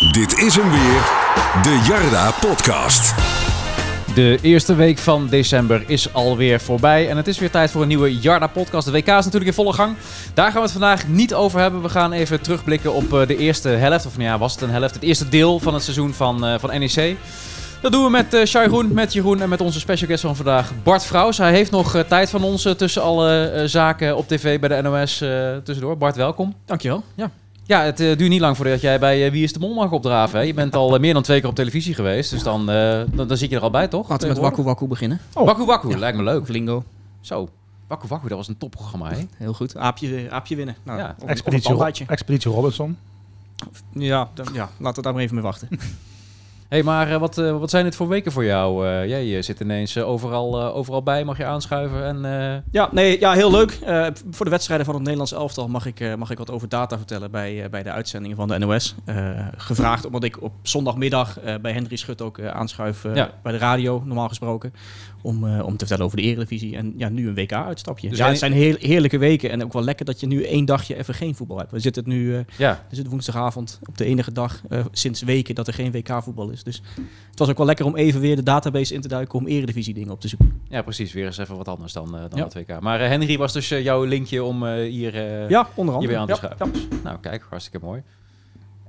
Dit is hem weer, de Jarda Podcast. De eerste week van december is alweer voorbij en het is weer tijd voor een nieuwe Jarda-podcast. De WK is natuurlijk in volle gang. Daar gaan we het vandaag niet over hebben. We gaan even terugblikken op eh, de eerste helft, of nou ja, was het een helft, het eerste deel van het seizoen van, eh, van NEC. Dat doen we met uh, Shai Groen, met Jeroen en met onze special guest van vandaag, Bart Vrouws. Hij heeft nog eh, tijd van ons tussen alle eh, zaken op tv bij de NOS eh, tussendoor. Bart, welkom. Dankjewel. Ja. Ja, het eh, duurt niet lang voordat jij bij eh, Wie is de Mol mag opdraven. Hè? Je bent al eh, meer dan twee keer op televisie geweest, dus dan, eh, dan, dan zit je er al bij, toch? Laten we met Waku Waku beginnen. Waku Waku, lijkt me leuk. Lingo. Zo, Waku Waku, dat was een topprogramma, hè? Heel goed. Aapje, aapje winnen. Nou, Ja. Expeditie, Ro- pandaatje. Expeditie Robinson. Ja, dan- ja, laten we daar maar even mee wachten. hey, maar eh, wat, eh, wat zijn dit voor weken voor jou? Eh, jij zit ineens overal, overal bij, mag je aanschuiven en... Ja, nee, ja, heel leuk. Voor de wedstrijden van het Nederlands elftal mag ik, mag ik wat over data vertellen bij, bij de uitzendingen van de NOS. Gevraagd omdat ik op zondagmiddag bij Henry Schut ook aanschuif Ja. bij de radio, normaal gesproken. Om, eh, om te vertellen over de Eredivisie. En ja, nu een WK-uitstapje. Dus ja, het zijn heel, heerlijke weken. En ook wel lekker dat je nu één dagje even geen voetbal hebt. We zitten het nu... eh, ja, We zitten woensdagavond op de enige dag eh, sinds weken dat er geen WK-voetbal is. Dus het was ook wel lekker om even weer de database in te duiken om eredivisie dingen op te zoeken. ja, precies. Weer eens even wat anders dan, dan Ja. het WK. Maar Henry was dus jouw linkje om hier... Ja, onder hier andere. weer aan te Ja, schuiven. Nou, kijk, hartstikke mooi.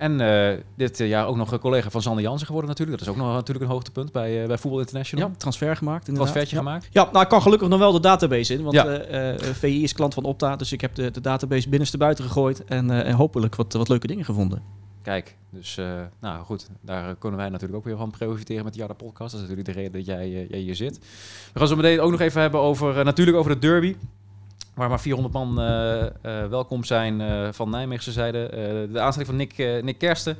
En eh, dit eh, jaar ook nog een collega van Sander Jansen geworden natuurlijk. Dat is ook nog natuurlijk een hoogtepunt bij, eh, bij Voetbal International. Ja, transfer gemaakt inderdaad. Transfertje ja. gemaakt. Ja, nou ik kan gelukkig nog wel de database in, want Ja. VI is klant van Opta, dus ik heb de, de database binnenste buiten gegooid en, en hopelijk wat, wat leuke dingen gevonden. Kijk, dus nou goed, daar kunnen wij natuurlijk ook weer van profiteren met de Jarda podcast. Dat is natuurlijk de reden dat jij, jij hier zit. We gaan zo meteen ook nog even hebben over, natuurlijk over de derby. Waar maar 400 man eh, eh, welkom zijn eh, van Nijmeegse zijde. De aanstelling van Nick, Nick Kersten.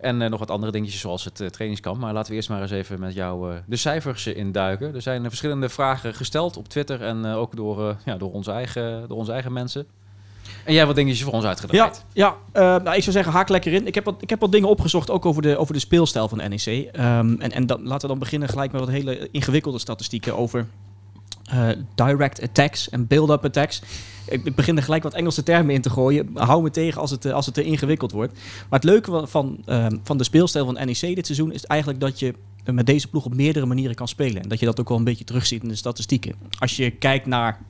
En nog wat andere dingetjes zoals het trainingskamp. Maar laten we eerst maar eens even met jou de cijfers induiken. Er zijn verschillende vragen gesteld op Twitter en ook door, ja, door, onze eigen, door onze eigen mensen. En jij wat dingetjes voor ons Ja, uitgedraaid. ja eh, nou, ik zou zeggen, haak lekker in. Ik heb wat, ik heb wat dingen opgezocht, ook over de, over de speelstijl van NEC. Ehm, en en dan, laten we dan beginnen gelijk met wat hele ingewikkelde statistieken over eh, direct attacks en build-up attacks. Ik, begin er gelijk wat Engelse termen in te gooien. Hou me tegen als het, eh, als het te ingewikkeld wordt. Maar het leuke van, ehm, van de speelstijl van NEC dit seizoen is eigenlijk dat je eh, met deze ploeg op meerdere manieren kan spelen. En dat je dat ook wel een beetje terugziet in de statistieken. Als je kijkt naar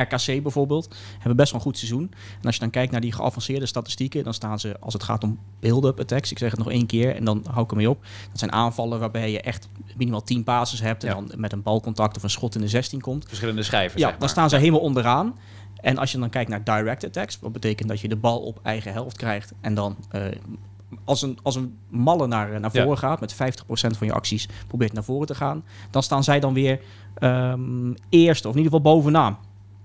RKC bijvoorbeeld, hebben best wel een goed seizoen. En als je dan kijkt naar die geavanceerde statistieken, dan staan ze, als het gaat om build-up attacks, ik zeg het nog één keer en dan hou ik ermee op. Dat zijn aanvallen waarbij je echt minimaal 10 passes hebt en Ja. dan met een balcontact of een schot in de 16 komt. Verschillende schijven, Ja, zeg dan maar. staan ze helemaal onderaan. En als je dan kijkt naar direct attacks, wat betekent dat je de bal op eigen helft krijgt en dan eh, als, een, als een malle naar, naar Ja. voren gaat, met 50% van je acties probeert naar voren te gaan, dan staan zij dan weer ehm eerst, of in ieder geval bovenaan.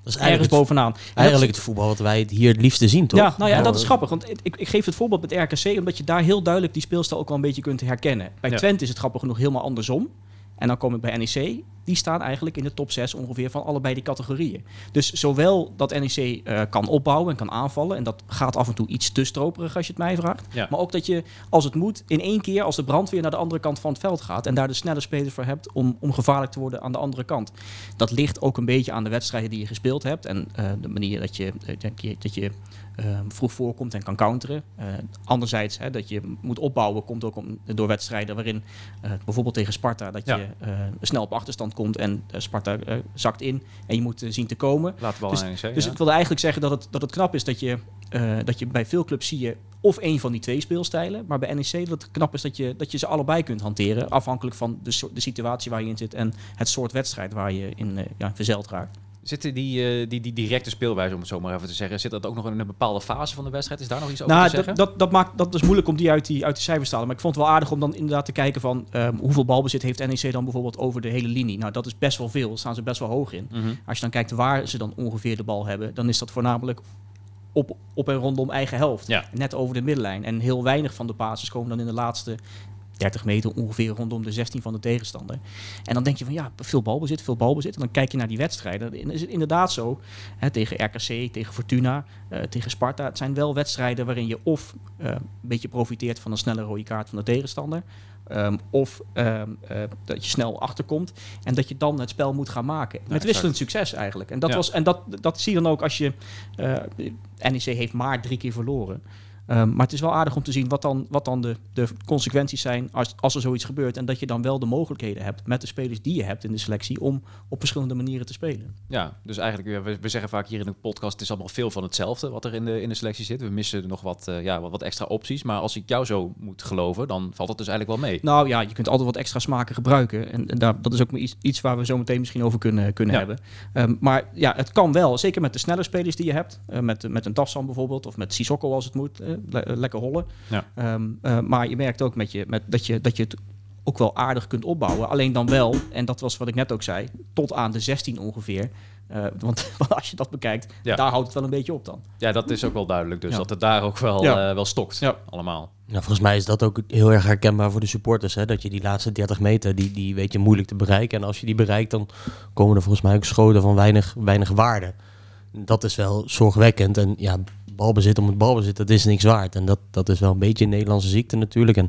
Dat is Ergens eigenlijk, het, bovenaan. En eigenlijk het voetbal wat wij hier het liefste zien, toch? ja, nou ja, dat is grappig. Want ik, ik geef het voorbeeld met RKC, omdat je daar heel duidelijk die speelstijl ook wel een beetje kunt herkennen. Bij Ja. Twente is het grappig genoeg helemaal andersom. En dan kom ik bij NEC. Die staan eigenlijk in de top 6 ongeveer van allebei die categorieën. Dus zowel dat NEC eh, kan opbouwen en kan aanvallen. En dat gaat af en toe iets te stroperig als je het mij vraagt. Ja. Maar ook dat je, als het moet, in één keer als de brandweer naar de andere kant van het veld gaat. En daar de snelle spelers voor hebt om, om gevaarlijk te worden aan de andere kant. Dat ligt ook een beetje aan de wedstrijden die je gespeeld hebt. En eh, de manier dat je, dat je, dat je vroeg voorkomt en kan counteren. Eh, anderzijds, hè, dat je moet opbouwen, komt ook om, door wedstrijden waarin eh, bijvoorbeeld tegen Sparta, dat Ja. je eh, snel op achterstand komt en Sparta zakt in en je moet zien te komen. Wel Dus- Dus ja. ik wilde eigenlijk zeggen dat het, dat het knap is dat je, dat je bij veel clubs zie je of een van die twee speelstijlen. Maar bij NEC dat het knap is dat je, dat je ze allebei kunt hanteren. Afhankelijk van de, de situatie waar je in zit en het soort wedstrijd waar je in eh, ja, verzeild raakt. Zitten die, eh, die, die directe speelwijze, om het zo maar even te zeggen, zit dat ook nog in een bepaalde fase van de wedstrijd? Is daar nog iets over Nou, te zeggen? dat, dat, maakt, dat is moeilijk om die uit die, uit de cijfers te halen. Maar ik vond het wel aardig om dan inderdaad te kijken van ehm, hoeveel balbezit heeft NEC dan bijvoorbeeld over de hele linie. Nou, dat is best wel veel. Daar staan ze best wel hoog in. Mhm. Als je dan kijkt waar ze dan ongeveer de bal hebben, dan is dat voornamelijk op, op en rondom eigen helft. Ja. Net over de middenlijn. En heel weinig van de passes komen dan in de laatste 30 meter ongeveer rondom de 16 van de tegenstander. En dan denk je van ja, veel balbezit, veel balbezit. En dan kijk je naar die wedstrijden. Dan is het inderdaad zo. Hè, tegen RKC, tegen Fortuna, eh, tegen Sparta. Het zijn wel wedstrijden waarin je of eh, een beetje profiteert van een snelle rode kaart van de tegenstander. ehm, of ehm, eh, dat je snel achterkomt en dat je dan het spel moet gaan maken. Met exact. wisselend succes eigenlijk. En dat, Ja. was, en dat, dat zie je dan ook als je... NEC heeft maar drie keer verloren. Ehm, maar het is wel aardig om te zien wat dan, wat dan de, de consequenties zijn als, als er zoiets gebeurt. En dat je dan wel de mogelijkheden hebt met de spelers die je hebt in de selectie om op verschillende manieren te spelen. Ja, dus eigenlijk, we, we zeggen vaak hier in de podcast, het is allemaal veel van hetzelfde wat er in de, in de selectie zit. We missen nog wat, eh, ja, wat, wat extra opties. Maar als ik jou zo moet geloven, dan valt het dus eigenlijk wel mee. Nou ja, je kunt altijd wat extra smaken gebruiken. En, en daar, dat is ook iets, iets waar we zo meteen misschien over kunnen, kunnen Ja. hebben. Ehm, maar ja, het kan wel. Zeker met de snelle spelers die je hebt. Eh, met, met een Tassan bijvoorbeeld. Of met Sissoko als het moet. Le- lekker hollen. Ja. Ehm, eh, maar je merkt ook met je, met, dat, je, dat je het ook wel aardig kunt opbouwen. Alleen dan wel, en dat was wat ik net ook zei, tot aan de 16 ongeveer. Eh, want als je dat bekijkt, Ja. daar houdt het wel een beetje op dan. Ja, dat is ook wel duidelijk. Dus Ja. dat het daar ook wel, Ja. eh, wel stokt. Ja. Allemaal. Nou, volgens mij is dat ook heel erg herkenbaar voor de supporters. Hè? Dat je die laatste 30 meter, die, die weet je moeilijk te bereiken. En als je die bereikt, dan komen er volgens mij ook schoten van weinig, weinig waarde. Dat is wel zorgwekkend. En ja, balbezit om het balbezit, dat is niks waard. En dat, dat is wel een beetje een Nederlandse ziekte natuurlijk. En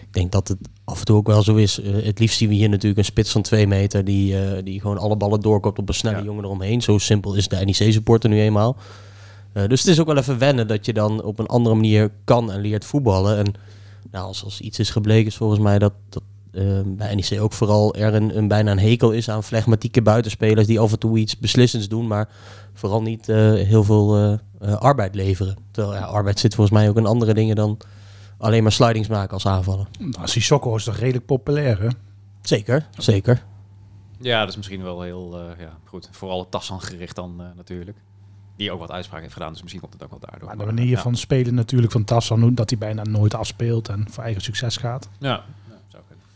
ik denk dat het af en toe ook wel zo is. Eh, het liefst zien we hier natuurlijk een spits van twee meter... die, eh, die gewoon alle ballen doorkopt op een snelle Ja. jongen eromheen. Zo simpel is de NEC-supporter nu eenmaal. Eh, dus het is ook wel even wennen dat je dan op een andere manier kan en leert voetballen. En nou, als, als iets is gebleken, is volgens mij dat, dat eh, bij NEC ook vooral er een, een bijna een hekel is aan flegmatieke buitenspelers die af en toe iets beslissends doen, maar vooral niet eh, heel veel eh, eh, arbeid leveren. Terwijl ja, arbeid zit volgens mij ook in andere dingen dan alleen maar slidings maken als aanvallen. Nou, Sissoko is toch redelijk populair, hè? Zeker, zeker. Ja, dat is misschien wel heel eh, ja, goed. Vooral het Tassan gericht dan eh, natuurlijk. Die ook wat uitspraak heeft gedaan, dus misschien komt het ook wel daardoor. Maar de manier ja. van spelen natuurlijk van Tassan, dat hij bijna nooit afspeelt en voor eigen succes gaat. Ja.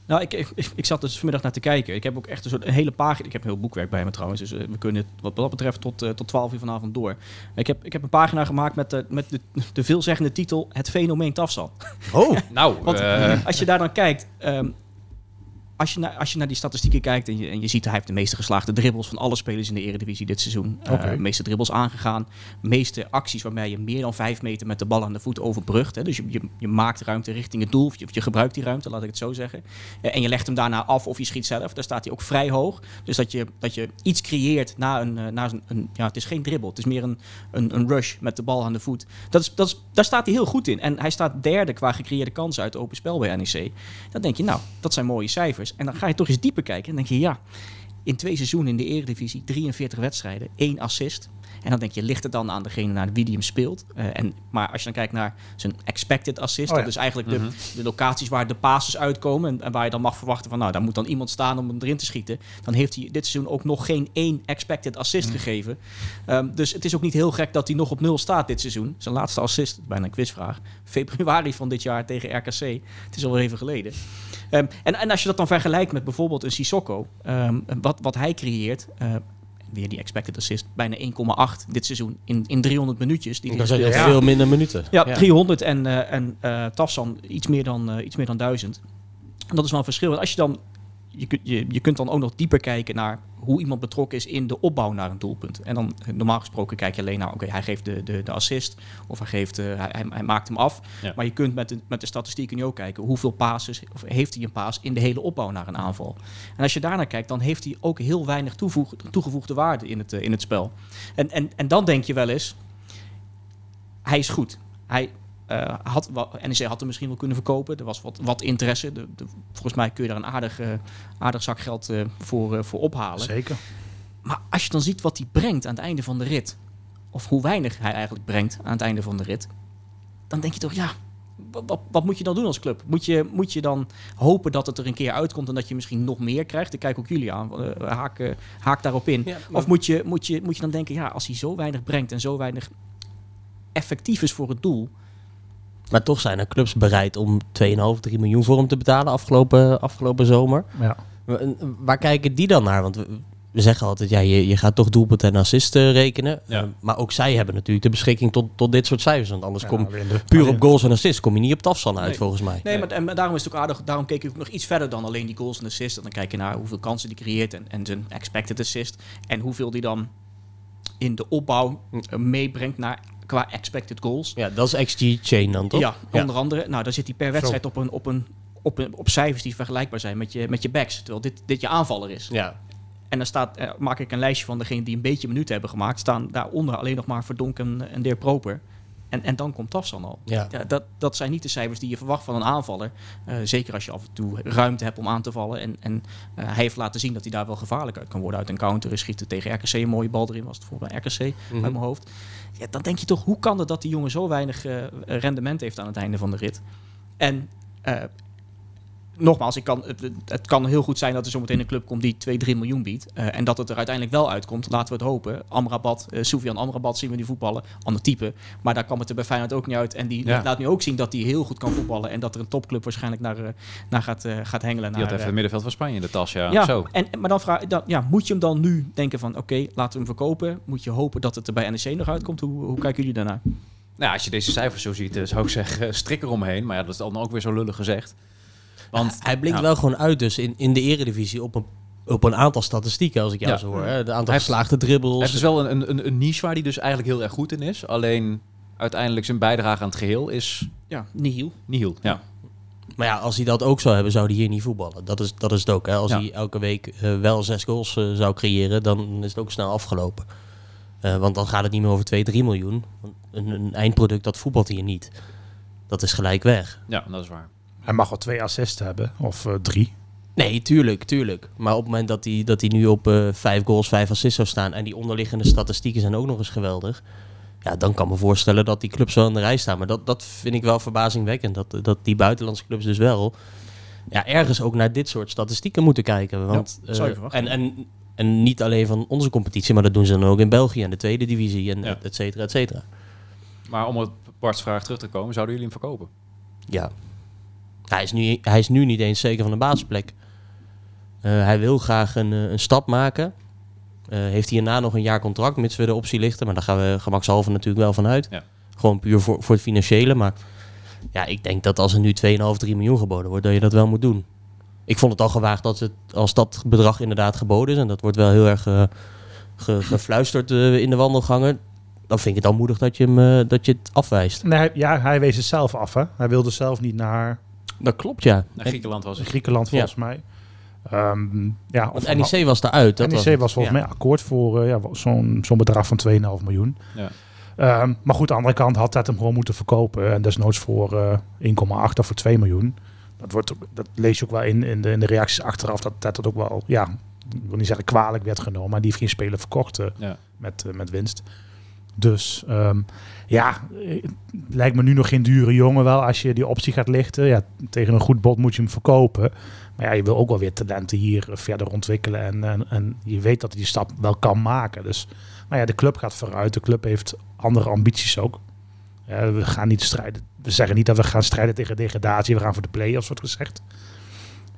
Nou, ik, ik, ik zat dus vanmiddag naar te kijken. Ik heb ook echt een soort een hele pagina. Ik heb een heel boekwerk bij me trouwens. Dus eh, we kunnen het wat dat betreft tot, eh, tot 12 uur vanavond door. Ik heb, ik heb een pagina gemaakt met, de, met de, de veelzeggende titel Het fenomeen Tafsan. Oh, Nou, Want eh, als je daar dan kijkt. ehm, als, je naar, als je naar die statistieken kijkt en je, en je ziet hij heeft de meeste geslaagde dribbles van alle spelers in de Eredivisie dit seizoen. Eh, de meeste dribbles aangegaan. meeste acties waarbij je meer dan vijf meter met de bal aan de voet overbrugt. Hè. Dus je, je, je maakt ruimte richting het doel. Of je, je gebruikt die ruimte, laat ik het zo zeggen. Eh, en je legt hem daarna af of je schiet zelf. Daar staat hij ook vrij hoog. Dus dat je, dat je iets creëert na een, eh, na een, een- Ja, het is geen dribbel. Het is meer een, een, een rush met de bal aan de voet. Dat is, dat is, daar staat hij heel goed in. En hij staat derde qua gecreëerde kansen uit open spel bij NEC. Dan denk je, nou, dat zijn mooie cijfers. En dan ga je toch eens dieper kijken. En denk je, ja, in twee seizoenen in de Eredivisie, 43 wedstrijden, één assist. En dan denk je, ligt het dan aan degene naar wie die hem speelt? Eh, en, maar als je dan kijkt naar zijn expected assist, Oh ja. dat is eigenlijk Mhm. de, de locaties waar de passes uitkomen en, en waar je dan mag verwachten van, nou, daar moet dan iemand staan om hem erin te schieten. Dan heeft hij dit seizoen ook nog geen één expected assist Mhm. gegeven. Ehm, dus het is ook niet heel gek dat hij nog op nul staat dit seizoen. Zijn laatste assist, bijna een quizvraag, februari van dit jaar tegen RKC. Het is alweer even geleden. Ehm, en, en als je dat dan vergelijkt met bijvoorbeeld een Sissoko, ehm, wat, wat hij creëert, eh, weer die expected assist, bijna 1,8 dit seizoen in, in 300 minuutjes. Die zeggen, gespeeld veel minder minuten. ja, 300 en, eh en eh Tafsan iets meer dan, eh, iets meer dan 1000. En dat is wel een verschil. Want als je dan, je, kunt- je, je kunt dan ook nog dieper kijken naar hoe iemand betrokken is in de opbouw naar een doelpunt. En dan normaal gesproken kijk je alleen naar, oké, hij geeft de, de, de assist of hij, geeft, eh, hij, hij, maakt hem af. Ja. Maar je kunt met de, met de statistieken nu ook kijken hoeveel passes, of heeft hij een paas in de hele opbouw naar een aanval. En als je daarnaar kijkt, dan heeft hij ook heel weinig toevoeg, toegevoegde waarde in het, eh, in het spel. En, en, en dan denk je wel eens, hij is goed. Hij eh, had, NEC had hem misschien wel kunnen verkopen. Er was wat, wat interesse. De, de- volgens mij kun je daar een aardig, eh, aardig zak geld eh, voor, eh, voor ophalen. Zeker. Maar als je dan ziet wat hij brengt aan het einde van de rit, of hoe weinig hij eigenlijk brengt aan het einde van de rit, dan denk je toch, ja, wat, wat, wat moet je dan doen als club? Moet je, moet je dan hopen dat het er een keer uitkomt en dat je misschien nog meer krijgt? Ik kijk ook jullie aan, haak, haak daarop in. Ja, Of moet je, moet, je, moet je dan denken, ja, als hij zo weinig brengt en zo weinig effectief is voor het doel, Maar toch zijn er clubs bereid om 2,5, 3 miljoen voor hem te betalen afgelopen, afgelopen zomer. Ja. Waar kijken die dan naar? Want we, we zeggen altijd, ja, je, je gaat toch doelpunten en assisten rekenen. Ja. Eh, maar ook zij hebben natuurlijk de beschikking tot, tot dit soort cijfers. Want anders kom Ja, in de- puur op goals en assists kom je niet op tafsan uit, Nee. volgens mij. Nee, maar, en, daarom is het ook aardig. Daarom keek ik ook nog iets verder dan alleen die goals en assists. En dan kijk je naar hoeveel kansen die creëert en, en zijn expected assist. En hoeveel die dan in de opbouw eh, meebrengt naar, qua expected goals. Ja, dat is XG chain dan, toch? Ja, onder andere. Nou, dan zit hij per wedstrijd op, een, op, een, op, een, op cijfers die vergelijkbaar zijn met je, met je backs. Terwijl dit, dit je aanvaller is. Ja. En dan staat, eh, maak ik een lijstje van degenen die een beetje minuten hebben gemaakt. Staan daaronder alleen nog maar Verdonken en Deer Proper. En, en dan komt Tafsan al. Ja. Ja, dat, dat zijn niet de cijfers die je verwacht van een aanvaller. Eh, zeker als je af en toe ruimte hebt om aan te vallen. En, en eh, hij heeft laten zien dat hij daar wel gevaarlijk uit kan worden. Uit een counter schieten tegen RKC. Een mooie bal erin was het voor RKC uit Mhm. mijn hoofd. Ja, dan denk je toch, hoe kan het dat die jongen zo weinig eh, rendement heeft aan het einde van de rit? En nogmaals, ik kan, het, het kan heel goed zijn dat er zometeen een club komt die 2, 3 miljoen biedt. eh, en dat het er uiteindelijk wel uitkomt. Laten we het hopen. Amrabat, eh Soufiane Amrabat zien we nu voetballen. Ander type. Maar daar kwam het er bij Feyenoord ook niet uit. En die Ja. laat nu ook zien dat hij heel goed kan voetballen. En dat er een topclub waarschijnlijk naar, eh, naar gaat, eh, gaat hengelen. Die had even het middenveld van Spanje in de tas, ja. ja, Zo. En, maar dan vraag dan, ja, moet je hem dan nu denken van oké, laten we hem verkopen? Moet je hopen dat het er bij NEC nog uitkomt? Hoe, hoe kijken jullie daarnaar? Nou, als je deze cijfers zo ziet, zou ik zeggen, strik eromheen. Maar ja, dat is dan ook weer zo lullig gezegd. Want hij blinkt ja. wel gewoon uit dus in, in de eredivisie op een, op een aantal statistieken, als ik jou Ja. zo hoor. Hè. De aantal geslaagde dribbles. Hij heeft dus wel een, een, een niche waar hij dus eigenlijk heel erg goed in is. Alleen uiteindelijk zijn bijdrage aan het geheel is Ja, nihil. nihil. Ja. Maar ja, als hij dat ook zou hebben, zou hij hier niet voetballen. Dat is, dat is het ook. Hè. Als Ja. hij elke week eh, wel zes goals eh, zou creëren, dan is het ook snel afgelopen. Eh, want dan gaat het niet meer over 2, 3 miljoen. Een, een eindproduct, dat voetbalt hier niet. Dat is gelijk weg. ja, dat is waar. Hij mag wel twee assists hebben, of eh, drie. Nee, tuurlijk, tuurlijk. Maar op het moment dat hij, dat hij nu op eh, vijf goals, vijf assists zou staan... en die onderliggende statistieken zijn ook nog eens geweldig... ja, dan kan ik me voorstellen dat die clubs wel in de rij staan. Maar dat, dat vind ik wel verbazingwekkend. Dat, dat die buitenlandse clubs dus wel... Ja, ergens ook naar dit soort statistieken moeten kijken. Want, zou je eh, en, en, en niet alleen van onze competitie... maar dat doen ze dan ook in België en de tweede divisie... en Ja. et cetera, et cetera. Maar om op Bart's vraag terug te komen, zouden jullie hem verkopen? Ja. Hij is, nu, hij is nu niet eens zeker van de basisplek. Eh, hij wil graag een, eh, een stap maken. Eh, heeft hierna nog een jaar contract, mits we de optie lichten. Maar daar gaan we gemakshalve natuurlijk wel van uit. Ja. Gewoon puur voor, voor het financiële. Maar ja, ik denk dat als er nu 2,5, 3 miljoen geboden wordt, dat je dat wel moet doen. Ik vond het al gewaagd dat het, als dat bedrag inderdaad geboden is. En dat wordt wel heel erg ge- gefluisterd in de wandelgangen. Dan vind ik het al moedig dat je, hem, dat je het afwijst. Nee, hij- ja, hij wees het zelf af. Hè? Hij wilde zelf niet naar Dat klopt, ja. Naar Griekenland was het. Griekenland, Ja. volgens mij. Ehm, ja, Want of- NEC was daaruit. Dat NEC was volgens Ja. mij akkoord voor eh, ja, zo'n zo'n bedrag van 2,5 miljoen. Ja. Ehm, maar goed, aan de andere kant had Ted hem gewoon moeten verkopen. En desnoods voor eh 1,8 of voor 2 miljoen. Dat, wordt, dat lees je ook wel in, in, de, in de reacties achteraf. Dat Ted dat ook wel, ja, ik wil niet zeggen kwalijk werd genomen. Maar die heeft geen speler verkocht eh, Ja. met, eh, met winst. Dus ehm, ja, lijkt me nu nog geen dure jongen wel. Als je die optie gaat lichten. Ja, tegen een goed bod moet je hem verkopen. Maar ja, je wil ook wel weer talenten hier verder ontwikkelen. En, en, je weet dat hij die stap wel kan maken. Dus maar ja, de club gaat vooruit. De club heeft andere ambities ook. Ja, we gaan niet strijden. We zeggen niet dat we gaan strijden tegen degradatie. We gaan voor de play-offs, wordt gezegd.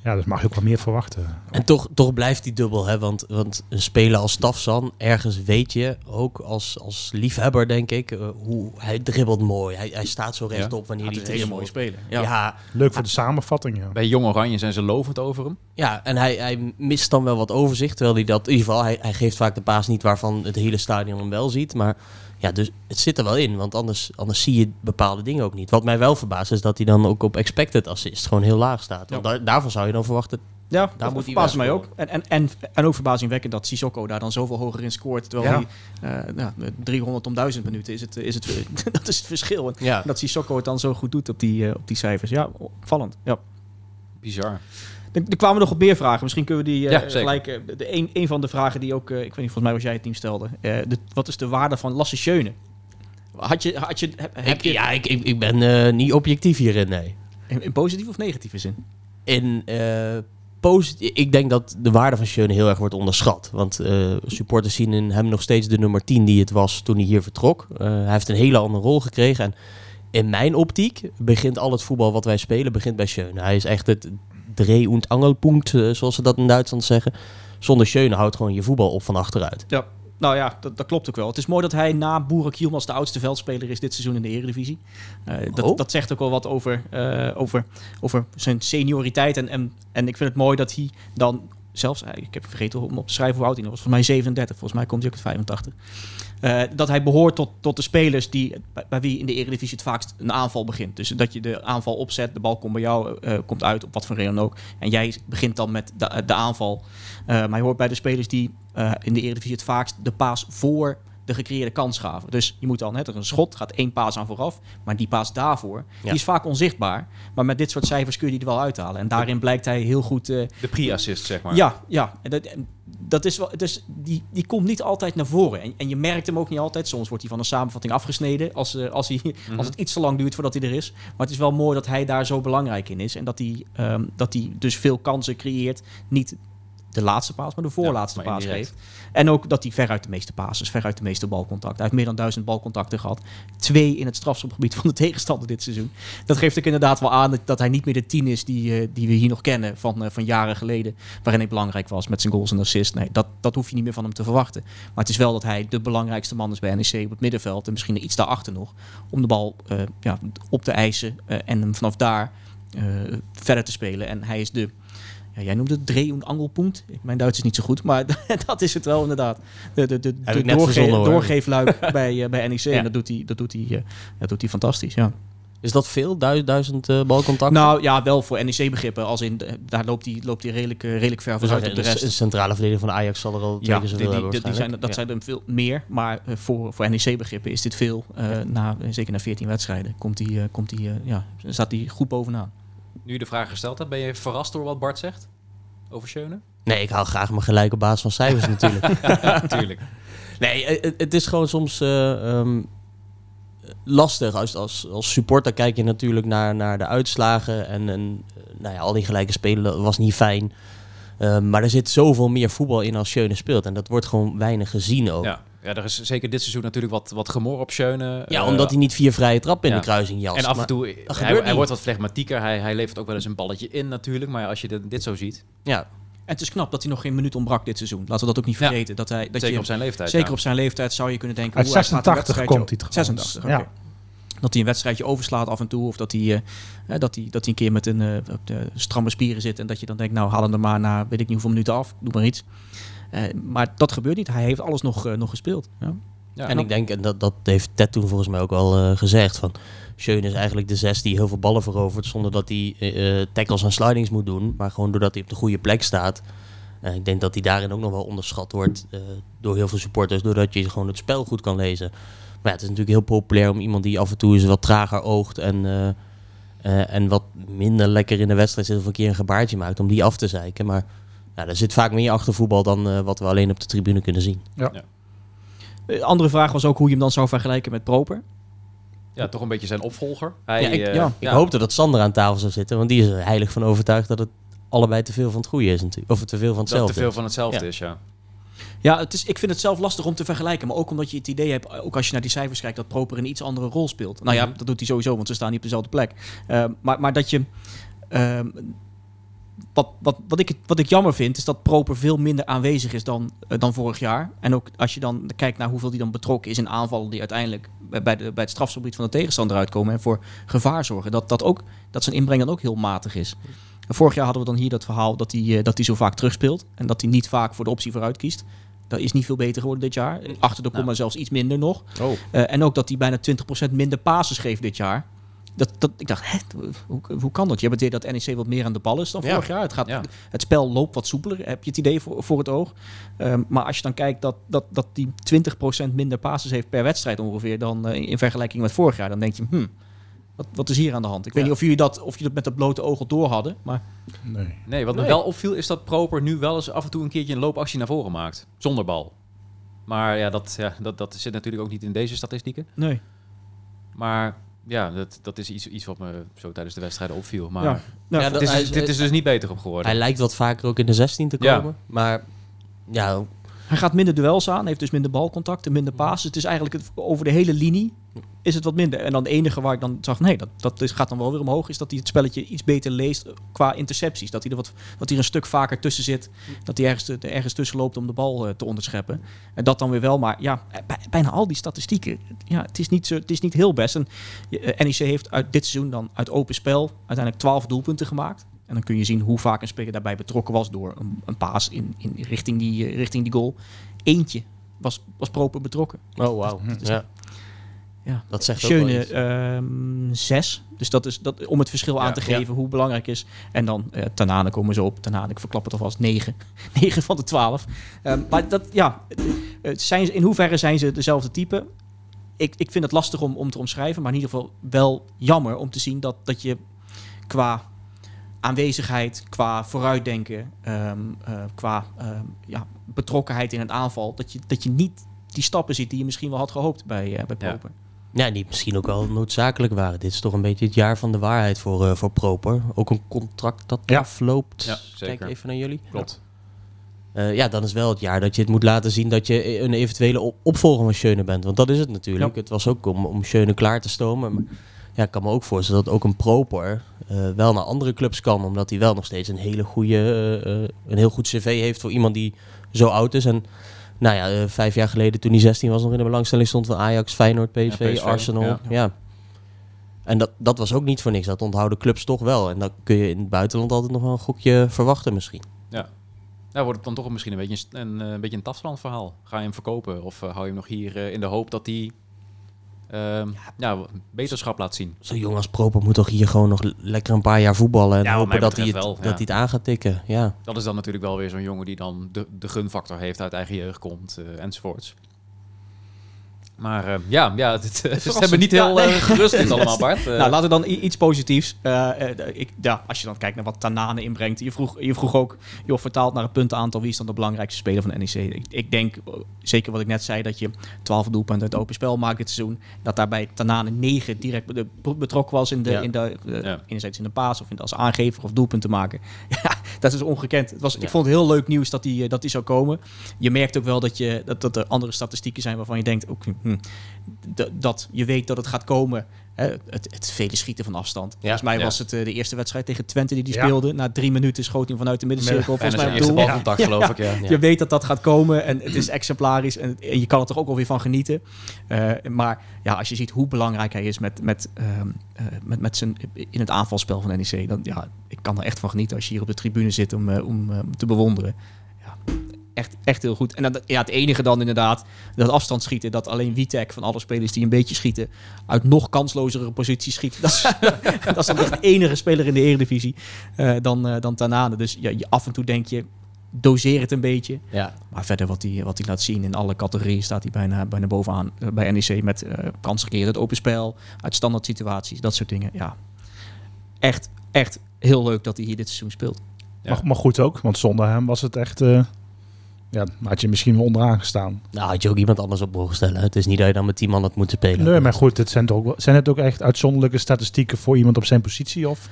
Ja, dus mag je ook wat meer verwachten. En toch, toch blijft die dubbel, hè? Want, want een speler als Tafsan, ergens weet je, ook als, als liefhebber denk ik, eh, hoe hij dribbelt mooi. Hij, hij staat zo rechtop wanneer het hij is een hele mooie dribbelt. speler. Ja. Ja, Leuk voor de samenvatting, ja. Bij Jong Oranje zijn ze lovend over hem. ja, en hij, hij mist dan wel wat overzicht, terwijl hij dat, in ieder geval, hij, hij geeft vaak de paas niet waarvan het hele stadion hem wel ziet. Maar ja, dus het zit er wel in, want anders, anders zie je bepaalde dingen ook niet. Wat mij wel verbaast is dat hij dan ook op expected assist gewoon heel laag staat. Want daar, daarvan zou je dan verwachten, Ja, Daar dat moet verbaast mij ook. En, en, en, en ook verbazingwekkend dat Sissoko daar dan zoveel hoger in scoort. Terwijl Ja. hij eh, nou, 300 om 1000 minuten is het, is het, dat is het verschil. En ja, dat Sissoko het dan zo goed doet op die, eh, op die cijfers. Ja, opvallend. Ja. Bizar. Er, kwamen nog op meer vragen. Misschien kunnen we die eh, Ja, gelijk... eh, de, een, een van de vragen die ook... eh, ik weet niet, volgens mij was jij het team stelde. De, wat is de waarde van Lasse Schöne? Had je, had je, heb, heb ik, je ja ik, ik, ik ben niet objectief hierin, nee. in, in positieve of negatieve zin? in ik denk dat de waarde van Schöne heel erg wordt onderschat. Want supporters zien in hem nog steeds de nummer 10 die het was toen hij hier vertrok. Hij heeft een hele andere rol gekregen. En in mijn optiek begint al het voetbal wat wij spelen begint bij Schöne. Hij is echt het dreh- und angelpunt, eh, zoals ze dat in Duitsland zeggen. Zonder Schöne houdt gewoon je voetbal op van achteruit. Ja, nou ja, dat, dat klopt ook wel. Het is mooi dat hij na Boerak Yilmaz de oudste veldspeler is dit seizoen in de Eredivisie. Eh, dat, Oh. dat zegt ook wel wat over, eh, over, over zijn senioriteit. En, en, en ik vind het mooi dat hij dan zelfs, eh, ik heb vergeten om op te schrijven hoe oud hij was, volgens mij 37, volgens mij komt hij ook uit 85. Eh, dat hij behoort tot, tot de spelers die, bij, wie in de Eredivisie het vaakst een aanval begint. Dus dat je de aanval opzet, de bal komt bij jou, eh, komt uit, op wat voor reden ook. En jij begint dan met de, de aanval. Eh, maar je hoort bij de spelers die in de Eredivisie het vaakst de paas voor de gecreëerde kans gaven. Dus je moet dan, net er een schot, gaat één paas aan vooraf. Maar die paas daarvoor, Ja. die is vaak onzichtbaar. Maar met dit soort cijfers kun je die er wel uithalen. En daarin blijkt hij heel goed... eh, De pre-assist, zeg maar. ja, ja. En dat, en dat is wel, dus die, die komt niet altijd naar voren. En, en je merkt hem ook niet altijd. Soms wordt hij van een samenvatting afgesneden als, eh, als, hij, Mhm. als het iets te lang duurt voordat hij er is. Maar het is wel mooi dat hij daar zo belangrijk in is. En dat hij, ehm, dat hij dus veel kansen creëert. Niet de laatste paas, maar de voorlaatste maar paas geeft. En ook dat hij veruit de meeste passes, veruit de meeste balcontacten. Hij heeft meer dan duizend balcontacten gehad. Twee in het strafschopgebied van de tegenstander dit seizoen. Dat geeft ook inderdaad wel aan dat, hij niet meer de tien is die, eh, die we hier nog kennen van, eh, van jaren geleden. Waarin hij belangrijk was met zijn goals en assists. Nee, dat, dat hoef je niet meer van hem te verwachten. Maar het is wel dat hij de belangrijkste man is bij NEC op het middenveld. En misschien iets daarachter nog. Om de bal eh, ja, op te eisen en hem vanaf daar verder te spelen. En hij is de... Ja, jij noemde het Dreh- und Angelpunt. Mijn Duits is niet zo goed, maar dat is het wel inderdaad. De, de, de, doorge- doorgeefluik bij, eh, bij NEC. Ja. En dat doet hij, dat doet hij, eh, dat doet hij fantastisch, ja. Is dat veel? Duizend, duizend eh, balcontacten? Nou ja, wel voor NEC-begrippen. Als in, de- daar loopt hij, loopt hij redelijk, eh, redelijk ver Dus vooruit op de rest. de centrale verdediger van Ajax zal er al twee Ja, keer die, zoveel die, hebben die zijn, dat Ja. zijn er veel meer. Maar eh, voor, voor NEC-begrippen is dit veel. Eh, na, zeker na 14 wedstrijden komt hij, eh, komt hij, eh, ja, staat hij goed bovenaan. Nu je de vraag gesteld hebt, ben je verrast door wat Bart zegt? Over Schöne? Nee, ik haal graag maar gelijk op basis van cijfers natuurlijk. Natuurlijk. Nee, eh, het, het is gewoon soms eh, ehm, lastig. Als, als, als supporter kijk je natuurlijk naar, naar de uitslagen. En, en eh, nou ja, al die gelijke spelen was niet fijn. Ehm, maar er zit zoveel meer voetbal in als Schöne speelt. En dat wordt gewoon weinig gezien ook. Ja. Ja, er is zeker dit seizoen natuurlijk wat, wat gemor op Schöne. Ja, Eh, omdat hij niet vier vrije trappen in ja. de kruising jast. En af en toe, hij, hij wordt wat flegmatieker. Hij, hij levert ook wel eens een balletje in natuurlijk. Maar als je dit, dit zo ziet, Ja, En het is knap dat hij nog geen minuut ontbrak dit seizoen. Laten we dat ook niet Ja. vergeten. Dat hij, dat zeker je, op zijn leeftijd. zeker ja. op zijn leeftijd zou je kunnen denken... Uit een 86 wedstrijdje komt hij over. trouwens. 86, oké. Dat hij een wedstrijdje overslaat af en toe. Of dat hij, eh, dat hij, dat hij een keer met een eh, stramme spieren zit. En dat je dan denkt, nou haal hem er maar na weet ik niet hoeveel minuten af. Doe maar iets. Eh, maar dat gebeurt niet. Hij heeft alles nog, eh, nog gespeeld. Ja. Ja, en ik denk, en dat, dat heeft Ted toen volgens mij ook al eh, gezegd, van Schöne is eigenlijk de zes die heel veel ballen verovert, zonder dat hij eh, eh, tackles en slidings moet doen, maar gewoon doordat hij op de goede plek staat. Ik denk dat hij daarin ook nog wel onderschat wordt eh, door heel veel supporters, doordat je gewoon het spel goed kan lezen. Maar ja, het is natuurlijk heel populair om iemand die af en toe eens wat trager oogt en, eh, eh, en wat minder lekker in de wedstrijd zit of een keer een gebaartje maakt, om die af te zeiken. Maar ja, er zit vaak meer achter voetbal dan eh, wat we alleen op de tribune kunnen zien. Eh, andere vraag was ook hoe je hem dan zou vergelijken met Proper. ja, toch een beetje zijn opvolger. Hij, Ja, ik- eh, ja, Ik hoopte dat Sander aan tafel zou zitten, want die is er heilig van overtuigd dat het allebei te veel van het goede is natuurlijk. Of te veel van dat hetzelfde. te veel van hetzelfde Ja. is, ja. Ja, het is, ik vind het zelf lastig om te vergelijken. Maar ook omdat je het idee hebt, ook als je naar die cijfers kijkt, dat Proper een iets andere rol speelt. Nou ja, Mhm. dat doet hij sowieso, want ze staan niet op dezelfde plek. Maar, maar dat je. ehm, wat, wat, wat, ik, wat ik jammer vind, is dat Proper veel minder aanwezig is dan, eh, dan vorig jaar. En ook als je dan kijkt naar hoeveel die dan betrokken is in aanvallen die uiteindelijk bij, de, bij het strafgebied van de tegenstander uitkomen en voor gevaar zorgen. Dat, dat, ook, dat zijn inbreng dan ook heel matig is. En vorig jaar hadden we dan hier dat verhaal dat hij, eh, dat hij zo vaak terugspeelt. En dat hij niet vaak voor de optie vooruit kiest. Dat is niet veel beter geworden dit jaar. Achter de komma Nou. zelfs iets minder nog. Oh, Eh, en ook dat hij bijna 20% minder passes geeft dit jaar. Dat, dat, ik dacht, hè, hoe, hoe kan dat? Je hebt het idee dat NEC wat meer aan de bal is dan Ja. vorig jaar. Het, gaat, Ja. het spel loopt wat soepeler, heb je het idee voor, voor het oog. Ehm, maar als je dan kijkt dat, dat, dat die 20% minder passes heeft per wedstrijd ongeveer... dan eh, in vergelijking met vorig jaar, dan denk je, hm, wat, wat is hier aan de hand? Ik weet niet of jullie dat, of jullie dat met het blote oog al door hadden, maar... Nee. nee, wat me Nee. wel opviel is dat Proper nu wel eens af en toe een keertje een loopactie naar voren maakt. Zonder bal. Maar ja, dat, ja, dat, dat zit natuurlijk ook niet in deze statistieken. Nee. Maar ja, dat, dat is iets, iets wat me zo tijdens de wedstrijden opviel. Maar Ja. Nou, Ja, dat- is, hij- dit is dus niet beter op geworden. Hij lijkt wat vaker ook in de 16 te Ja. komen. Maar ja, Hij gaat minder duels aan, heeft dus minder balcontacten, minder passes. Het is eigenlijk het, over de hele linie is het wat minder. En dan het enige waar ik dan zag, nee, dat, dat is, gaat dan wel weer omhoog, is dat hij het spelletje iets beter leest eh, qua intercepties. Dat hij er, wat, dat hij er een stuk vaker tussen zit, dat hij ergens, ergens tussen loopt om de bal eh, te onderscheppen. En dat dan weer wel, maar ja, eh, bij- bijna al die statistieken, ja, het is niet, zo, het is niet heel best. En NEC heeft uit dit seizoen dan uit open spel uiteindelijk 12 doelpunten gemaakt. En dan kun je zien hoe vaak een speler daarbij betrokken was door een, een paas in, in richting, die, eh, richting die goal. Eentje was, was proper betrokken. oh wauw. Mhm. Ja. ja, Dat zegt Schöne ehm, zes. Dus dat is dat, om het verschil aan te ja. geven hoe belangrijk is. En dan eh Tanane komen ze op. Tanane, ik verklap het alvast, 9. 9 van de 12. Ehm, maar dat, ja, zijn, in hoeverre zijn ze dezelfde type? Ik, ik vind het lastig om, om te omschrijven, maar in ieder geval wel jammer om te zien dat, dat je qua aanwezigheid, qua vooruitdenken, ehm, eh, qua ehm, ja, betrokkenheid in een aanval, dat je, dat je niet die stappen ziet die je misschien wel had gehoopt bij, eh bij. Proper. Ja, die misschien ook wel noodzakelijk waren. Dit is toch een beetje het jaar van de waarheid voor, eh, voor Proper. Ook een contract dat Ja. afloopt. Ja, zeker. Kijk even naar jullie. Klopt. Eh, ja, dan is wel het jaar dat je het moet laten zien dat je een eventuele op- opvolger van Schöne bent. Want dat is het natuurlijk. Het was ook om, om Schöne klaar te stomen. Maar ja, ik kan me ook voorstellen dat ook een Proper eh, wel naar andere clubs kan. Omdat hij wel nog steeds een hele goede, eh, eh, een heel goed cv heeft voor iemand die zo oud is. En nou ja, vijf jaar geleden toen hij 16 was nog in de belangstelling stond van Ajax, Feyenoord, PSV, Ja, PSV, Arsenal. ja. Ja. En dat, dat was ook niet voor niks. Dat onthouden clubs toch wel. En dan kun je in het buitenland altijd nog wel een gokje verwachten misschien. Ja, wordt het dan toch misschien een beetje een, een, een beetje een verhaal. Ga je hem verkopen of hou je hem nog hier in de hoop dat hij ehm, ja, beterschap laat zien? Zo jong als Proper moet toch hier gewoon nog lekker een paar jaar voetballen. En Ja, hopen dat hij, het, wel, dat hij het aan gaat tikken. Ja. Dat is dan natuurlijk wel weer zo'n jongen die dan de, de gunfactor heeft, uit eigen jeugd komt eh, enzovoorts. Maar eh, ja, ja het, het, ze hebben niet Ja, heel nee. eh, gerust dit allemaal, Bart. Eh, Nou, laten we dan iets positiefs. Ik, ja, als je dan kijkt naar wat Tanane inbrengt. Je vroeg, je vroeg ook, joh, vertaald naar het puntenaantal, wie is dan de belangrijkste speler van NEC? Ik, ik denk, zeker wat ik net zei, dat je 12 doelpunten uit open spel maakt dit seizoen. Dat daarbij Tanane 9 direct be- be- betrokken was in de, Ja. in de, Ja. enerzijds in de paas of in de, als aangever of doelpunten maken. Ja, dat is ongekend. Het was. Ik vond het heel leuk nieuws dat die, dat die zou komen. Je merkt ook wel dat, je, dat, dat er andere statistieken zijn waarvan je denkt, ook, hm, dat je weet dat het gaat komen. Hè, het, het vele schieten van afstand. Volgens mij ja. was het eh, de eerste wedstrijd tegen Twente die die Ja. speelde. Na drie minuten schoot hij vanuit de middencirkel. Volgens mij eerste balcontact, Ja. geloof ik. Ja. Ja. Je weet dat dat gaat komen en het is exemplarisch en, en je kan er toch ook wel weer van genieten. Eh, maar ja, als je ziet hoe belangrijk hij is met, met, ehm, eh, met, met zijn, in het aanvalspel van NEC, dan ja, ik kan er echt van genieten als je hier op de tribune zit om, om te bewonderen. Ja, echt, echt heel goed. En dan, ja, het enige dan inderdaad, dat afstand schieten, dat alleen Witek van alle spelers die een beetje schieten, uit nog kanslozere posities schiet. Dat is, dat is dan echt de enige speler in de eredivisie eh, dan, eh, dan Tanane. Dus ja, je, af en toe denk je, doseer het een beetje. Ja. Maar verder wat hij, wat hij laat zien in alle categorieën staat hij bijna, bijna bovenaan eh, bij NEC met eh kansen creëren, het open spel, uit standaard situaties, dat soort dingen. Ja, echt, echt heel leuk dat hij hier dit seizoen speelt. Ja. Maar, maar goed ook, want zonder hem was het echt... eh, ja, had je misschien wel onderaan gestaan. Nou, had je ook iemand anders op mogen stellen. Het is niet dat je dan met 10 man had moeten spelen. Nee, maar goed, het zijn, toch ook, zijn het ook echt uitzonderlijke statistieken voor iemand op zijn positie? Of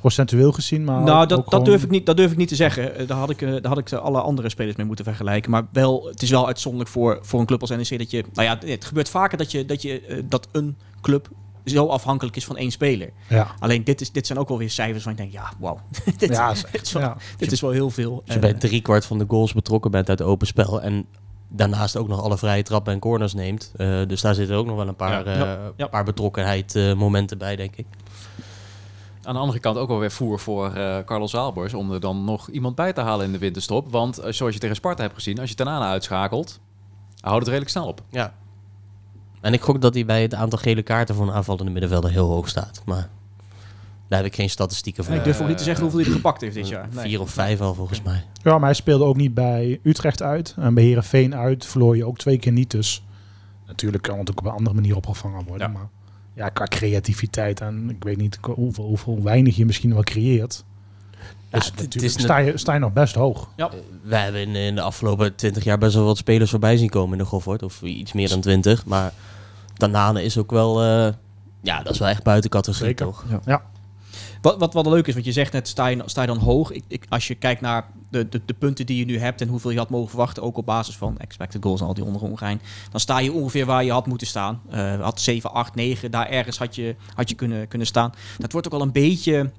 procentueel gezien? Maar nou, dat, dat, gewoon- durf ik niet, dat durf ik niet te zeggen. Eh, Daar had ik, eh, daar had ik alle andere spelers mee moeten vergelijken. Maar wel, het is wel uitzonderlijk voor, voor een club als NEC dat je... Nou ja, het gebeurt vaker dat, je, dat, je, eh, dat een club zo afhankelijk is van één speler. Ja, Alleen dit, is, dit zijn ook wel weer cijfers waar ik denk, ja, wauw. dit, ja, is dit is wel, ja. dit is wel heel veel. Als je bij driekwart van de goals betrokken bent uit open spel. En daarnaast ook nog alle vrije trappen en corners neemt. eh, dus daar zitten ook nog wel een paar, Ja. eh, Ja. Ja. paar betrokkenheid eh, momenten bij, denk ik. Aan de andere kant ook wel weer voer voor eh, Carlos Albers om er dan nog iemand bij te halen in de winterstop. Want eh, zoals je tegen Sparta hebt gezien, als je Tanana uitschakelt, houdt het redelijk snel op. Ja. En ik gok dat hij bij het aantal gele kaarten voor een aanvallende middenvelder heel hoog staat. Maar daar heb ik geen statistieken voor. ik durf ook niet te zeggen hoeveel hij er gepakt heeft dit jaar. Nee. Vier of vijf al volgens mij. ja, maar hij speelde ook niet bij Utrecht uit. En bij Herenveen uit verloor je ook twee keer niet. Dus natuurlijk kan het ook op een andere manier opgevangen worden. Ja. Maar ja, qua creativiteit en ik weet niet hoeveel, hoeveel weinig je misschien wel creëert. Ja, Dus het- is sta, je, sta je nog best hoog. We hebben in, in de afgelopen twintig jaar best wel wat spelers voorbij zien komen in de Goffert. Of iets meer dan twintig. Maar Tanane is ook wel... eh, ja, dat is wel echt buiten categorie, Zeker. toch? Wat, wat, wat leuk is, want je zegt net, sta je, sta je dan hoog? Ik, ik, als je kijkt naar de, de, de punten die je nu hebt en hoeveel je had mogen verwachten, ook op basis van expected goals en al die onderomgein, dan sta je ongeveer waar je had moeten staan. Eh had 7, 8, 9, daar ergens had je, had je kunnen, kunnen staan. Dat wordt ook al een beetje...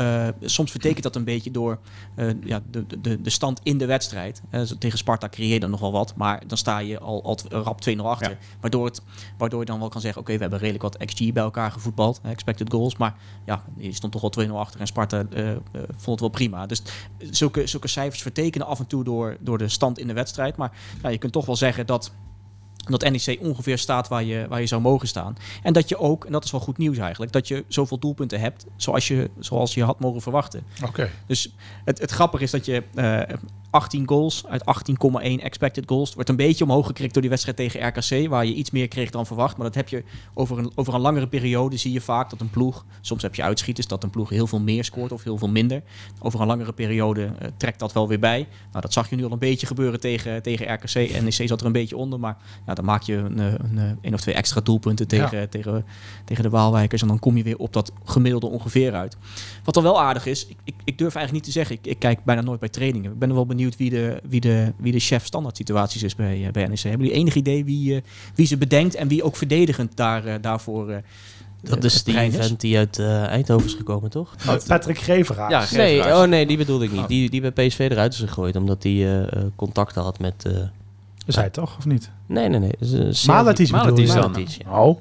eh, soms vertekent dat een beetje door eh, ja, de, de, de stand in de wedstrijd. Eh, tegen Sparta creëer je dan nog wel wat, maar dan sta je al, al rap 2-0 achter. Ja. Waardoor, het, waardoor je dan wel kan zeggen, oké, we hebben redelijk wat XG bij elkaar gevoetbald, expected goals. Maar ja, je stond toch al 2-0 achter en Sparta vond het wel prima. Dus zulke, zulke cijfers vertekenen af en toe door, door de stand in de wedstrijd. Maar ja, je kunt toch wel zeggen dat Dat NEC ongeveer staat waar je, waar je zou mogen staan. En dat je ook, en dat is wel goed nieuws eigenlijk, dat je zoveel doelpunten hebt zoals je, zoals je had mogen verwachten. Oké. Dus het, het grappige is dat je eh 18 goals uit 18,1 expected goals. wordt een beetje omhoog gekrikt door die wedstrijd tegen RKC, waar je iets meer kreeg dan verwacht. Maar dat heb je over een, over een langere periode zie je vaak dat een ploeg, soms heb je uitschieters, dat een ploeg heel veel meer scoort of heel veel minder. Over een langere periode eh, trekt dat wel weer bij. Nou, dat zag je nu al een beetje gebeuren tegen, tegen RKC. NEC zat er een beetje onder, maar ja, dan maak je een, eh, een, een, een of twee extra doelpunten tegen, tegen, tegen de Waalwijkers. En dan kom je weer op dat gemiddelde ongeveer uit. Wat dan wel aardig is, ik, ik, ik durf eigenlijk niet te zeggen, ik, ik kijk bijna nooit bij trainingen. Ik ben er wel benieuwd wie de, wie de, wie de chef standaard situaties is bij, eh, bij NEC. Hebben jullie enig idee wie, eh, wie ze bedenkt en wie ook verdedigend daar, eh, daarvoor... Dat is die vent die uit Eindhoven is gekomen, toch? Patrick Geveraar. Ja, Nee, oh nee, die bedoelde ik niet. Oh. Die, die bij PSV eruit is gegooid, omdat hij eh, eh, contacten had met... eh, Is hij toch, of niet? nee, nee, nee. Uh, Maletic bedoel je? Oh,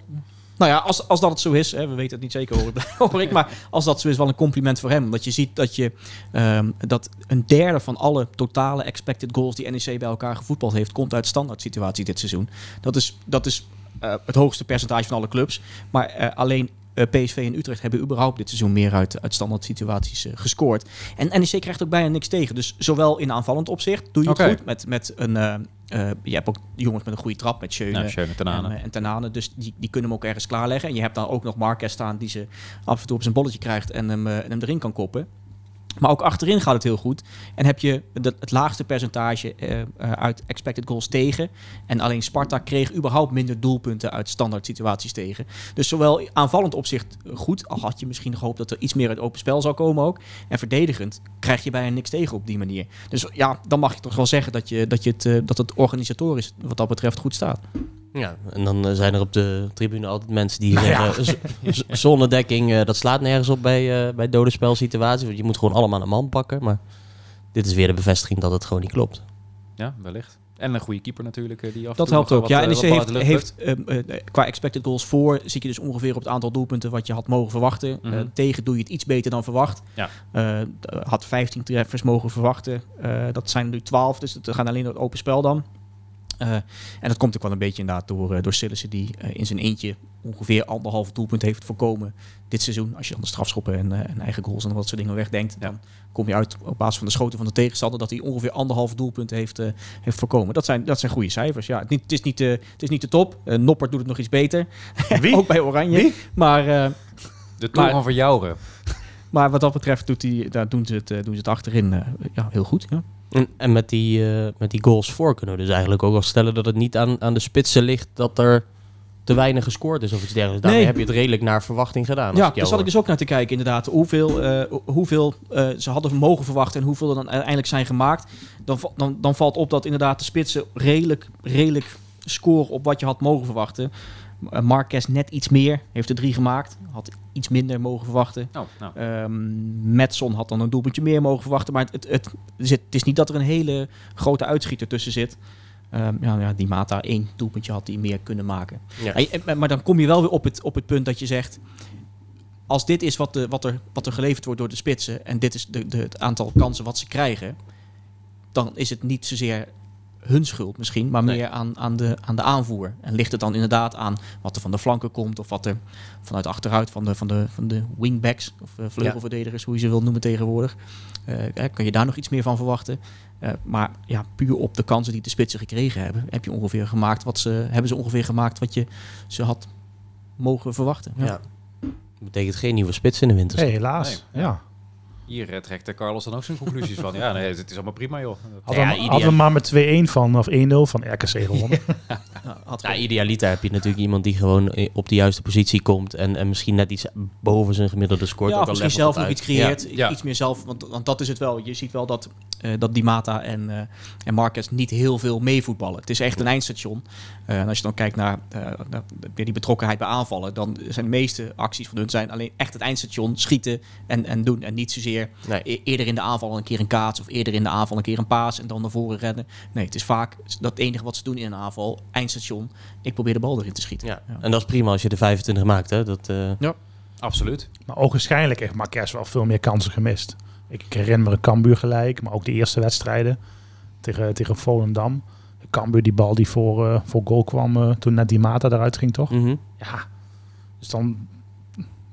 Nou ja, als, als dat het zo is, hè, we weten het niet zeker hoor, ik- hoor ik, maar als dat zo is, wel een compliment voor hem. Omdat je ziet dat, je, ehm, dat een derde van alle totale expected goals die NEC bij elkaar gevoetbald heeft, komt uit standaard situaties dit seizoen. Dat is, dat is eh, het hoogste percentage van alle clubs. Maar eh, alleen eh, PSV en Utrecht hebben überhaupt dit seizoen meer uit, uit standaard situaties gescoord. En NEC krijgt ook bijna niks tegen. Dus zowel in aanvallend opzicht doe je het goed met, met een... eh, je hebt ook jongens met een goede trap, met Schöne, Ja, Schöne, Tanane. en, eh, en Tanane. Dus die, die kunnen hem ook ergens klaarleggen. En je hebt dan ook nog Marquez staan die ze af en toe op zijn bolletje krijgt en hem, eh, en hem erin kan koppen. Maar ook achterin gaat het heel goed. En heb je het laagste percentage eh, eh, uit expected goals tegen. En alleen Sparta kreeg überhaupt minder doelpunten uit standaard situaties tegen. Dus zowel aanvallend opzicht goed, al had je misschien gehoopt dat er iets meer uit open spel zou komen ook. En verdedigend krijg je bijna niks tegen op die manier. Dus ja, dan mag je toch wel zeggen dat, je, dat, je het, eh, dat het organisatorisch wat dat betreft goed staat. Ja, en dan eh, zijn er op de tribune altijd mensen die Nou ja. zeggen... z- z- zonnedekking, eh, dat slaat nergens op bij, eh bij dode spelsituaties. Want je moet gewoon allemaal een man pakken. Maar dit is weer de bevestiging dat het gewoon niet klopt. Ja, wellicht. En een goede keeper natuurlijk. eh, Die af en Dat helpt ook. wat, Ja, eh, NEC wat bal uit heeft, heeft eh, qua expected goals voor zit je dus ongeveer op het aantal doelpunten wat je had mogen verwachten. Mhm. Eh, tegen doe je het iets beter dan verwacht. Ja. Eh, had 15 treffers mogen verwachten. Eh, dat zijn er nu 12, dus het gaat alleen door het open spel dan. Eh, en dat komt ook wel een beetje inderdaad door, eh, door Sillissen die eh, in zijn eentje ongeveer anderhalf doelpunt heeft voorkomen dit seizoen. Als je dan de strafschoppen en, eh, en eigen goals en wat soort dingen wegdenkt, Ja. dan kom je uit op basis van de schoten van de tegenstander dat hij ongeveer anderhalf doelpunt heeft, eh, heeft voorkomen. Dat zijn, dat zijn goede cijfers. Ja, het, niet, het, is niet, de het is niet de top. Eh, Noppert doet het nog iets beter. Wie? ook bij Oranje. Wie? Maar, eh, De Maar- van Verjouwen. maar wat dat betreft doet hij, daar doen, ze het, eh, doen ze het achterin eh, ja, heel goed. Ja. En, en met, die, eh, met die goals voor kunnen we dus eigenlijk ook wel stellen dat het niet aan, aan de spitsen ligt dat er te weinig gescoord is of iets dergelijks. Daarmee Nee. heb je het redelijk naar verwachting gedaan. Ja, daar zat ik dus ook naar te kijken, inderdaad. Hoeveel, eh, hoeveel eh, ze hadden mogen verwachten en hoeveel er dan uiteindelijk zijn gemaakt. Dan, dan, dan valt op dat inderdaad de spitsen redelijk, redelijk scoren op wat je had mogen verwachten. Uh, Marquez net iets meer, heeft er drie gemaakt. Had iets minder mogen verwachten. Oh, nou. Ehm Metson had dan een doelpuntje meer mogen verwachten. Maar het, het, het, is niet dat er een hele grote uitschieter tussen zit. Ehm, ja, ja, die Mata één doelpuntje had die meer kunnen maken. En- maar dan kom je wel weer op het, op het punt dat je zegt... als dit is wat, de, wat, er, wat er geleverd wordt door de spitsen... en dit is de, de, het aantal kansen wat ze krijgen... dan is het niet zozeer hun schuld misschien... maar Nee. meer aan, aan, de, aan de aanvoer. En ligt het dan inderdaad aan wat er van de flanken komt... of wat er vanuit achteruit van de, van de, van de wingbacks... of eh, vleugelverdedigers, hoe je ze wil noemen tegenwoordig... Eh, hè, kan je daar nog iets meer van verwachten? Eh, maar ja, puur op de kansen die de spitsen gekregen hebben... heb je ongeveer gemaakt wat ze, hebben ze ongeveer gemaakt wat je ze had mogen verwachten. Ja. Ja. Dat betekent geen nieuwe spits in de winter. hey, helaas. Nee. Ja. Hier eh, trekt de Carlos dan ook zijn conclusies van. Ja, nee, het is allemaal prima, joh. Hadden Ja, we- ideaal. hadden we maar met 2-1 van, of 1-0 van RKC gewonnen. Ja, had Ja, idealiter heb je natuurlijk iemand die gewoon i- op de juiste positie komt en, en misschien net iets boven zijn gemiddelde scoort. ja, ook misschien zelf nog iets creëert. Ja. Iets meer zelf, want, want dat is het wel. Je ziet wel dat, eh dat Di Mata en, eh en Marquez niet heel veel meevoetballen. Het is echt een eindstation. Eh, en als je dan kijkt naar, eh, naar weer die betrokkenheid bij aanvallen... dan zijn de meeste acties van hun zijn alleen echt het eindstation. Schieten en, en doen. En niet zozeer Nee. e- eerder in de aanval een keer een kaats... of eerder in de aanval een keer een paas en dan naar voren rennen. Nee, het is vaak dat enige wat ze doen in een aanval. Eindstation. Ik probeer de bal erin te schieten. Ja. En dat is prima als je de 25 maakt. Hè? Dat, eh, Absoluut. maar ogenschijnlijk heeft Marquez wel veel meer kansen gemist. Ik, ik herinner me een Cambuur gelijk, maar ook de eerste wedstrijden tegen, tegen Volendam. Cambuur die bal die voor, eh, voor goal kwam eh, toen net die Mata eruit ging, toch? Mhm. Ja. Dus dan...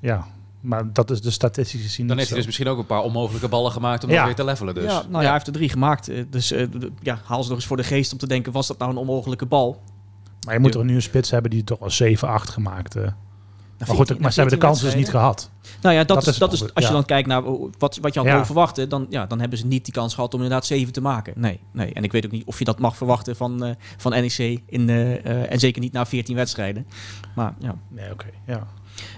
Ja. Maar dat is de statistisch gezien Dan heeft hij dus misschien ook een paar onmogelijke ballen gemaakt om Ja. dat weer te levelen. Dus. Ja, nou ja, hij heeft er drie gemaakt. Eh, Dus eh, ja, haal ze nog eens voor de geest om te denken, was dat nou een onmogelijke bal? Maar je moet er nu een spits hebben die toch al 7-8 gemaakt. eh. Na Maar goed, 14 maar ze hebben de kans dus 14 niet gehad. Nou ja, dat, Dat is, dat is, als je ja. dan kijkt naar wat, wat je had Ja. mogen verwachten, dan, ja, dan hebben ze niet die kans gehad om inderdaad 7 te maken. Nee, nee. En ik weet ook niet of je dat mag verwachten van, eh, van NEC. In, en zeker niet na 14 wedstrijden. Maar ja. Nee, oké. ja.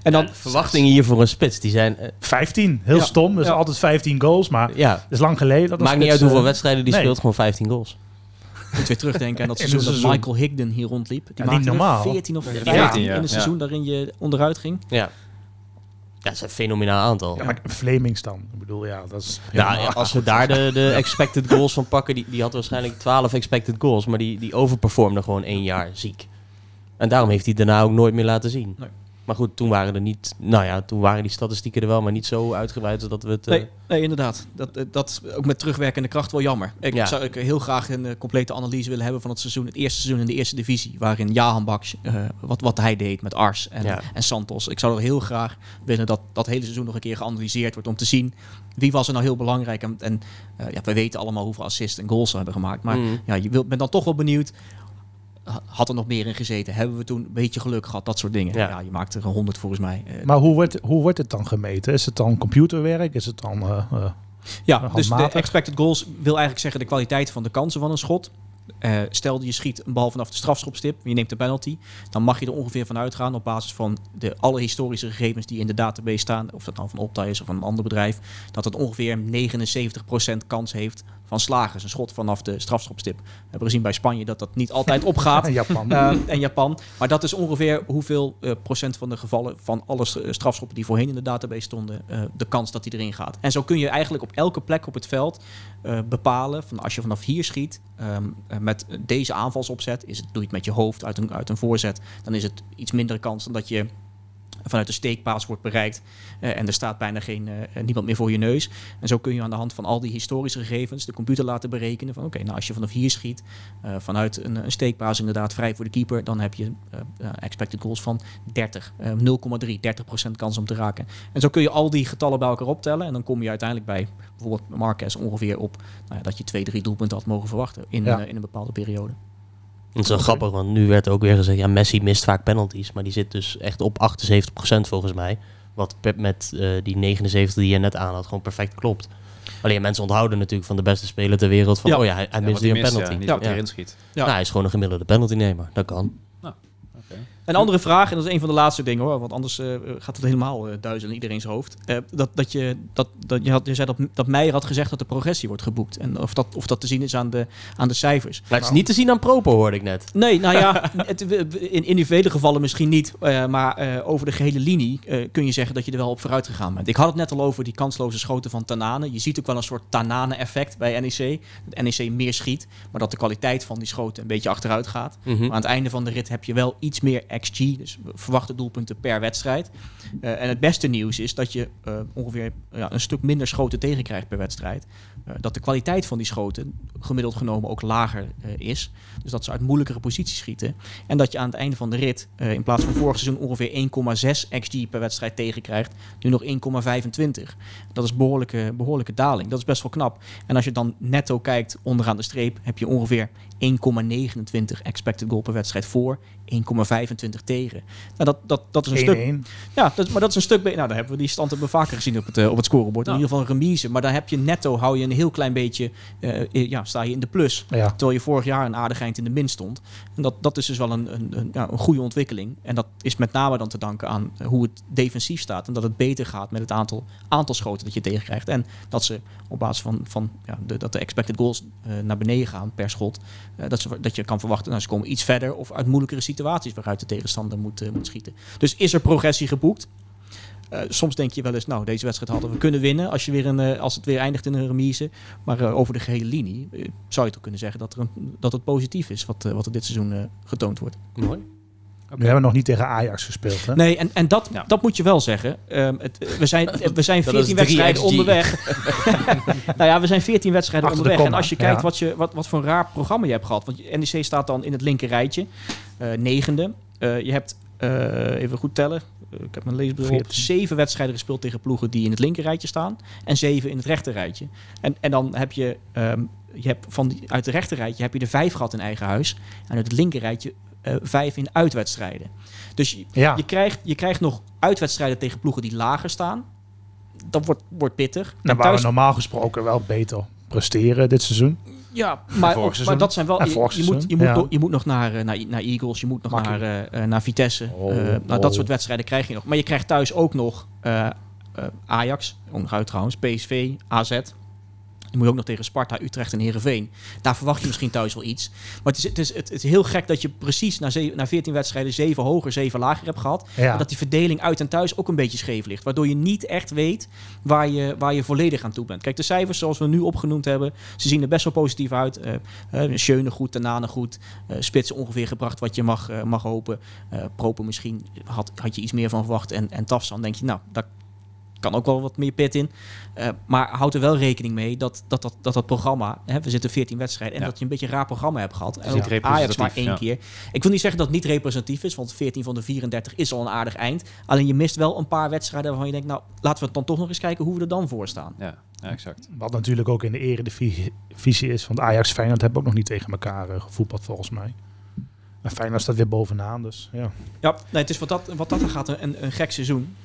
En dan, Ja, verwachtingen hier voor een spits, die zijn... eh, 15, heel Ja. stom. Dus Ja. altijd 15 goals. Maar het ja, is lang geleden. Dat maakt niet uit hoeveel eh, wedstrijden die nee. speelt, gewoon 15 goals. moet weer terugdenken aan dat seizoen dat. Michael Higden hier rondliep. Die Ja, maakte niet er normaal. 14 of Ja, 15 14, ja. in een Ja. seizoen daarin je onderuit ging. Ja. Ja, dat is een fenomenaal aantal. Ja, maar Flemings dan. Ik bedoel, ja, dat is... Ja, als we daar de, de expected goals van pakken, die, die had waarschijnlijk 12 expected goals, maar die, die overperformde gewoon één jaar ziek. En daarom heeft hij daarna ook nooit meer laten zien. Nee. Maar goed, toen waren er niet, nou ja, toen waren die statistieken er wel, maar niet zo uitgebreid zodat we het. eh, Nee, nee inderdaad. Dat, eh, dat ook met terugwerkende kracht wel jammer. Ik Ja. zou ik heel graag een eh, complete analyse willen hebben van het seizoen, het eerste seizoen in de eerste divisie, waarin Jahan Baks, wat, wat hij deed met Ars en, Ja. en Santos. Ik zou er heel graag willen dat dat hele seizoen nog een keer geanalyseerd wordt om te zien wie was er nou heel belangrijk. En, en ja, we weten allemaal hoeveel assists en goals ze hebben gemaakt, maar mm. ja, je wilt, bent dan toch wel benieuwd. Ha- Had er nog meer in gezeten? Hebben we toen een beetje geluk gehad? Dat soort dingen. Ja. Ja, je maakt er een honderd volgens mij. Eh, Maar hoe wordt, hoe wordt het dan gemeten? Is het dan computerwerk? Is het dan... eh, eh, Ja, Uh, dus de expected goals wil eigenlijk zeggen de kwaliteit van de kansen van een schot. Eh, stel je schiet een bal vanaf de strafschopstip, je neemt de penalty, dan mag je er ongeveer van uitgaan op basis van de alle historische gegevens die in de database staan, of dat nou van Opta is of van een ander bedrijf, dat het ongeveer 79% kans heeft van slagen. Dus een schot vanaf de strafschopstip. We hebben gezien bij Spanje dat dat niet altijd opgaat. en Japan. Eh, en Japan. Maar dat is ongeveer hoeveel eh, procent van de gevallen van alle eh, strafschoppen die voorheen in de database stonden, de kans dat die erin gaat. En zo kun je eigenlijk op elke plek op het veld bepalen van als je vanaf hier schiet ehm, eh, met deze aanvalsopzet, is het, doe je het met je hoofd uit een, uit een voorzet, dan is het iets minder kans dan dat je vanuit de steekpaas wordt bereikt eh, en er staat bijna geen, eh, niemand meer voor je neus. En zo kun je aan de hand van al die historische gegevens de computer laten berekenen van oké, nou als je vanaf hier schiet, eh, vanuit een, een steekpaas inderdaad vrij voor de keeper, dan heb je eh, eh, expected goals van 30, eh 0,3, 30% kans om te raken. En zo kun je al die getallen bij elkaar optellen en dan kom je uiteindelijk bij bijvoorbeeld Marquez ongeveer op nou ja, dat je twee, drie doelpunten had mogen verwachten in, Ja. eh, in een bepaalde periode. Dat is wel grappig, want nu werd ook weer gezegd, ja, Messi mist vaak penalties, maar die zit dus echt op 78% volgens mij. Wat met eh, die 79 die je net aan had, gewoon perfect klopt. Alleen mensen onthouden natuurlijk van de beste speler ter wereld van, Ja. oh ja, hij, hij Ja, mist weer een penalty. Ja, niet Ja. wat hij Ja. erin schiet. Ja. Nou, hij is gewoon een gemiddelde penaltynemer, dat kan. Een andere vraag, en dat is een van de laatste dingen hoor, want anders eh, gaat het helemaal eh, duizelen in iedereen's hoofd. Eh, dat, dat je, dat, dat, je, had, je zei dat, dat Meijer had gezegd dat de progressie wordt geboekt. En of dat, of dat te zien is aan de, aan de cijfers. Maar het is niet te zien aan Propo, hoorde ik net. Nee, nou ja, het, in individuele gevallen misschien niet. maar over de gehele linie kun je zeggen dat je er wel op vooruit gegaan bent. Ik had het net al over die kansloze schoten van Tanane. Je ziet ook wel een soort Tanane-effect bij NEC. Dat NEC meer schiet, maar dat de kwaliteit van die schoten een beetje achteruit gaat. Mhm. Maar aan het einde van de rit heb je wel iets meer XG, dus verwachte doelpunten per wedstrijd. Eh, en het beste nieuws is dat je eh, ongeveer ja, een stuk minder schoten tegenkrijgt per wedstrijd. Eh, dat de kwaliteit van die schoten gemiddeld genomen ook lager is. Dus dat ze uit moeilijkere posities schieten. En dat je aan het einde van de rit in plaats van vorig seizoen ongeveer 1,6 XG per wedstrijd tegenkrijgt, nu nog 1,25. Dat is behoorlijke, behoorlijke daling. Dat is best wel knap. En als je dan netto kijkt onderaan de streep, heb je ongeveer 1,29 expected goal per wedstrijd voor, 1,25 tegen. Nou, dat, dat, dat is een stuk 1-1. ja, dat, maar dat is een stuk... Nou, daar hebben we die stand hebben we vaker gezien op het, eh, op het scorebord. In ieder geval een remise. Maar dan heb je netto, hou je een heel klein beetje... eh, i- ja, sta je in de plus. Ja. Terwijl je vorig jaar een aardig eind in de min stond. En dat, dat is dus wel een, een, een, ja, een goede ontwikkeling. En dat is met name dan te danken aan eh, hoe het defensief staat. En dat het beter gaat met het aantal, aantal schoten dat je tegenkrijgt. En dat ze op basis van, van ja, de, dat de expected goals eh, naar beneden gaan per schot. eh, dat, ze, dat je kan verwachten, nou, ze komen iets verder of uit moeilijkere situaties waaruit de tegenstander moet, eh, moet schieten. Dus is er progressie geboekt? Eh, soms denk je wel eens, nou, deze wedstrijd hadden we kunnen winnen als, je weer een, eh, als het weer eindigt in een remise. Maar eh, over de gehele linie zou je toch kunnen zeggen dat, er een, dat het positief is wat, eh, wat er dit seizoen eh, getoond wordt. Mooi. Nu hebben we nog niet tegen Ajax gespeeld. Hè? Nee, en, en dat, Ja. dat moet je wel zeggen. Ehm, het, we, zijn, we zijn Dat is 14 3 wedstrijden onderweg. nou ja, we zijn 14 wedstrijden Achter onderweg. En als je kijkt ja. wat, je, wat, wat voor een raar programma je hebt gehad. Want je- NEC staat dan in het linker rijtje. Eh, negende. Eh, je hebt, eh, even goed tellen. Ik heb mijn leesbril op. 14. Zeven wedstrijden gespeeld tegen ploegen die in het linker rijtje staan. En zeven in het rechter rijtje. En, en dan heb je, ehm, je hebt van die, uit het rechter rijtje heb je er vijf gehad in eigen huis. En uit het linker rijtje eh, vijf in uitwedstrijden. Dus je, Ja, je, krijgt, je krijgt nog uitwedstrijden tegen ploegen die lager staan. Dat wordt, wordt pittig. nou, En waar thuis- we normaal gesproken wel beter presteren dit seizoen. Ja, maar, ook- dat zijn wel. Je, moet, je, moet ja. nog, je moet nog naar, eh, naar, naar Eagles, je moet nog Makkelijk. naar, eh, eh, naar Vitesse. Oh, Eh, nou, oh. dat soort wedstrijden krijg je nog. Maar je krijgt thuis ook nog eh, eh, Ajax, onderuit trouwens, PSV, AZ. Je moet ook nog tegen Sparta, Utrecht en Heerenveen. Daar verwacht je misschien thuis wel iets. Maar het is, het is, het is heel gek dat je precies na, ze- na 14 wedstrijden 7 hoger, 7 lager hebt gehad. Ja. En dat die verdeling uit en thuis ook een beetje scheef ligt. Waardoor je niet echt weet waar je, waar je volledig aan toe bent. Kijk, de cijfers zoals we nu opgenoemd hebben, ze zien er best wel positief uit. Eh, Schöne goed, Tanane goed. eh Spitsen ongeveer gebracht wat je mag, mag hopen. Propen misschien had, had je iets meer van verwacht. En, en Tafsan denk je, nou, daar kan ook wel wat meer pit in. Eh, maar houd er wel rekening mee dat dat, dat, dat, dat programma... Hè, we zitten 14 wedstrijden en Ja. dat je een beetje een raar programma hebt gehad. En ook Ajax maar één ja. keer. Ik wil niet zeggen dat het niet representatief is, want 14 van de 34 is al een aardig eind. Alleen je mist wel een paar wedstrijden waarvan je denkt, nou, laten we het dan toch nog eens kijken hoe we er dan voor staan. Ja, ja, exact. Wat natuurlijk ook in de eredivisie is. Want Ajax Feyenoord hebben ook nog niet tegen elkaar eh, gevoetbald volgens mij. En Feyenoord staat weer bovenaan, dus ja. Ja, nee, het is wat dat, wat dat er gaat een, een gek seizoen.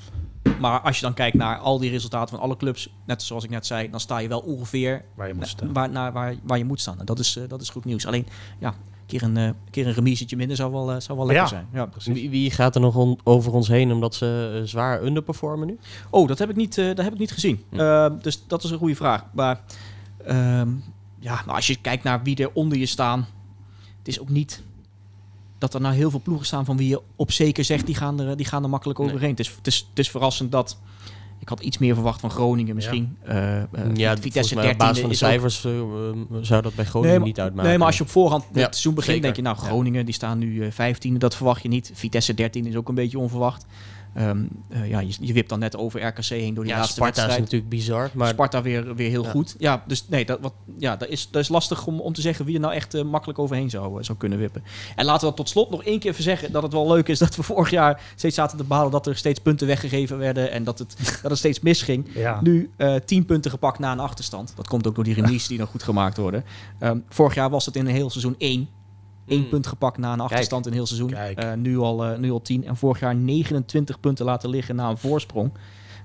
Maar als je dan kijkt naar al die resultaten van alle clubs, net zoals ik net zei, dan sta je wel ongeveer Waar je moet staan. waar, naar waar, waar je moet staan. En dat is, eh, dat is goed nieuws. Alleen, ja, een keer een, eh, een, keer een remisetje minder zou wel, eh, zou wel lekker Ja. zijn. Ja. Wie, wie gaat er nog on- over ons heen omdat ze zwaar underperformen nu? Oh, dat heb ik niet, eh, dat heb ik niet gezien. Hm. Eh, dus dat is een goede vraag. Maar ehm, ja, nou, als je kijkt naar wie er onder je staan, het is ook niet dat er nou heel veel ploegen staan van wie je op zeker zegt, die gaan er, die gaan er makkelijk Nee. overheen. Het, is, het, is, het is verrassend dat... Ik had iets meer verwacht van Groningen misschien. Ja, Vitesse volgens mij op basis 13e van de ook- cijfers eh, zou dat bij Groningen Nee, maar- niet uitmaken. Nee, maar als je op voorhand het Ja, seizoen begint, zeker. denk je, nou, Groningen, die staan nu eh 15e, dat verwacht je niet. Vitesse 13 is ook een beetje onverwacht. Ehm, eh, ja, je, je wipt dan net over RKC heen door die ja, laatste Sparta is natuurlijk bizar, maar Sparta weer, weer heel Ja. goed. Ja, dus nee, dat, wat, ja, dat, is, dat is lastig om, om te zeggen wie er nou echt eh, makkelijk overheen zou, eh, zou kunnen wippen. En laten we dat tot slot nog één keer even zeggen dat het wel leuk is dat we vorig jaar steeds zaten te behalen dat er steeds punten weggegeven werden en dat het, dat het steeds misging. Ja. Nu 10 punten gepakt na een achterstand. Dat komt ook door die remises die nog goed gemaakt worden. Ehm, vorig jaar was het in een heel seizoen 1. Eén Mm. punt gepakt na een achterstand in een heel seizoen. Eh, nu, al, eh, nu al 10. En vorig jaar 29 punten laten liggen na een voorsprong.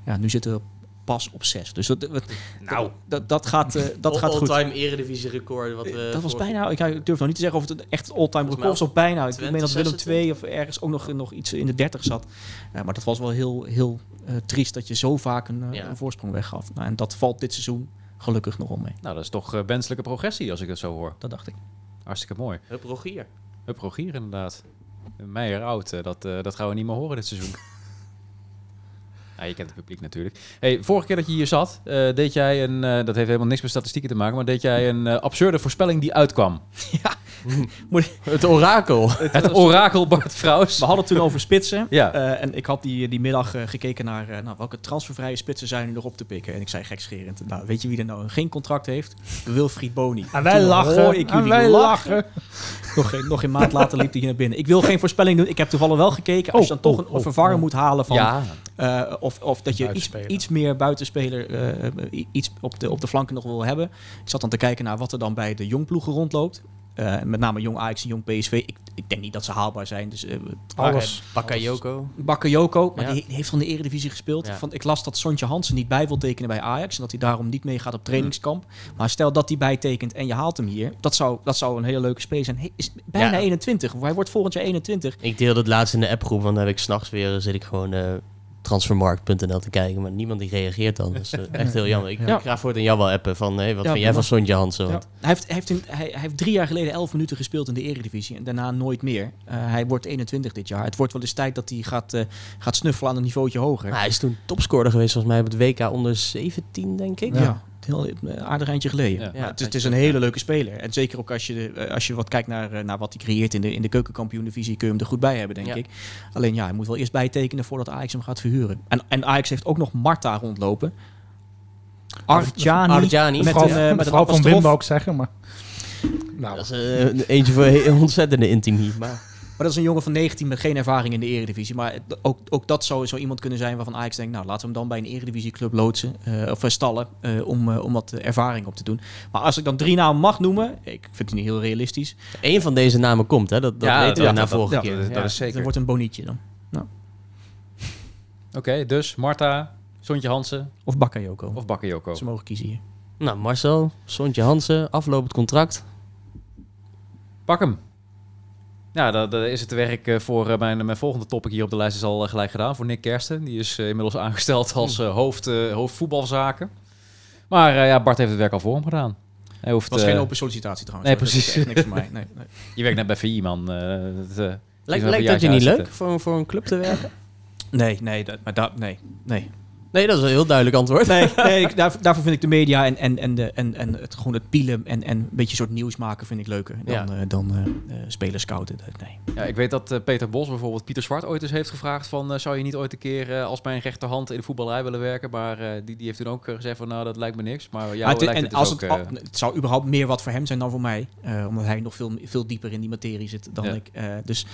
Ja, nu zitten we pas op 6. Dus dat, dat, nou, dat, dat gaat, eh, dat gaat goed. all-time eredivisie record. Wat, we dat was bijna, ik, ik durf nog niet te zeggen of het echt all-time record was of bijna. Ik Twente meen dat Willem 26. 2 of ergens ook nog, nog iets in de 30 zat. Ja, maar dat was wel heel, heel eh, triest dat je zo vaak een, eh, Ja. een voorsprong weggaf. Nou, en dat valt dit seizoen gelukkig nog wel mee. Nou, dat is toch eh, wenselijke progressie als ik het zo hoor. Dat dacht ik. Hartstikke mooi. Hup, Rogier. Hup, Rogier inderdaad. Meijer oud, eh, dat, eh, dat gaan we niet meer horen dit seizoen. Ja, je kent het publiek natuurlijk. Hey, vorige keer dat je hier zat, eh, deed jij een, eh, dat heeft helemaal niks met statistieken te maken, maar deed jij een eh, absurde voorspelling die uitkwam. Het orakel. Het orakel Bart Vrouws. We hadden het toen over spitsen. Ja. Eh, en ik had die, die middag gekeken naar eh, nou, welke transfervrije spitsen zijn er nog op te pikken. En ik zei gekscherend, nou, weet je wie er nou geen contract heeft? Wilfried Boni. En wij Toen lachen. hoor ik en jullie wij lachen. lachen. Nog geen, nog geen maand later liep hij hier naar binnen. Ik wil geen voorspelling doen. Ik heb toevallig wel gekeken. Als je dan Oh, toch oh, een oh, vervanger oh. moet halen van... Ja, eh, of, of dat je iets, meer buitenspeler eh, iets op de, op de flanken nog wil hebben. Ik zat dan te kijken naar wat er dan bij de jongploegen rondloopt. Eh, met name jong Ajax en jong PSV. Ik, ik denk niet dat ze haalbaar zijn. Dus Alles. Bakayoko. Bakayoko, maar Ja. die, heeft van de Eredivisie gespeeld. Ja. Van, ik las dat Sontje Hansen niet bij wil tekenen bij Ajax. En dat hij daarom niet meegaat op trainingskamp. Maar stel dat hij bijtekent en je haalt hem hier. Dat zou, dat zou een hele leuke speler zijn. Hij is bijna Ja. 21. Hij wordt volgend jaar 21. Ik deelde het laatst in de appgroep, want dan heb ik s'nachts weer, zit ik gewoon transfermarkt.nl te kijken, maar niemand die reageert dan. Dat is eh, echt heel jammer. Ik, Ja. ga voor het aan jou wel appen van, hey, wat Ja, vind jij van. Sontje Hansen? Ja. Hij, heeft, hij, heeft in- hij, hij heeft drie jaar geleden 11 minuten gespeeld in de Eredivisie. En daarna nooit meer. Eh, hij wordt 21 dit jaar. Het wordt wel eens tijd dat hij gaat, eh, gaat snuffelen aan een niveautje hoger. Hij is toen topscorer geweest volgens mij op het WK onder 17, denk ik. ja. Heel een aardig eindje geleden. Ja. Het, is, het is een hele leuke speler. En zeker ook als je, eh, als je wat kijkt naar, eh, naar wat hij creëert in de, in de keukenkampioen-divisie, kun je hem er goed bij hebben, denk Ja. ik. Alleen ja, hij moet wel eerst bijtekenen voordat Ajax hem gaat verhuren. En, en Ajax heeft ook nog Marta rondlopen. Arjani. Arjani. Met Vrouw, een, eh, met een vrouw van. Wim ik zeggen, maar... Nou, Dat is eh, eentje voor een ontzettende intimie. Maar dat is een jongen van 19 met geen ervaring in de eredivisie. Maar ook, ook dat zou zo iemand kunnen zijn waarvan Ajax denkt... nou, laten we hem dan bij een eredivisieclub loodsen eh, of eh, stallen eh, om, eh, om wat ervaring op te doen. Maar als ik dan drie namen mag noemen, ik vind het niet heel realistisch. één van deze namen komt, hè? Dat, dat Ja, weten we na vorige dat- keer. dat- Ja. dat is Het zeker. wordt een bonietje dan. Oké, dus Marta, Sontje Hansen Of Bakayoko. of Bakayoko. Ze mogen kiezen hier. Nou, Marcel, Sontje Hansen, aflopend contract. Pak hem. Ja, dan dan is het werk eh, voor eh, mijn, mijn volgende topic hier op de lijst is al eh, gelijk gedaan. Voor Nick Kersten. Die is inmiddels aangesteld als eh, hoofd, eh, hoofd voetbalzaken. Maar eh, ja, Bart heeft het werk al voor hem gedaan. Hij hoeft, Het was geen open sollicitatie trouwens. nee. Dat precies. echt niks voor mij. Nee, nee. Je werkt net bij VI, man. Eh, dat, eh, Lijkt, lijkt dat je niet uitzetten. leuk voor, voor een club te werken? nee, nee, dat, maar dat, nee, nee. Nee, dat is een heel duidelijk antwoord. Nee, nee ik- daar, daarvoor vind ik de media en, en, en, de, en, en het, gewoon het pielen en, en een beetje soort nieuws maken vind ik leuker dan, Ja. eh, dan eh eh, spelers scouten. Dat- Nee. Ja, ik weet dat eh, Peter Bos bijvoorbeeld Pieter Zwart ooit eens heeft gevraagd van... eh, zou je niet ooit een keer eh, als mijn rechterhand in de voetballerij willen werken? Maar eh, die, die heeft toen ook gezegd van nou, dat lijkt me niks. Maar jou Maar het, lijkt en het dus als ook... het, al- het zou überhaupt meer wat voor hem zijn dan voor mij. eh, omdat hij nog veel, veel dieper in die materie zit dan Ja. ik. eh, dus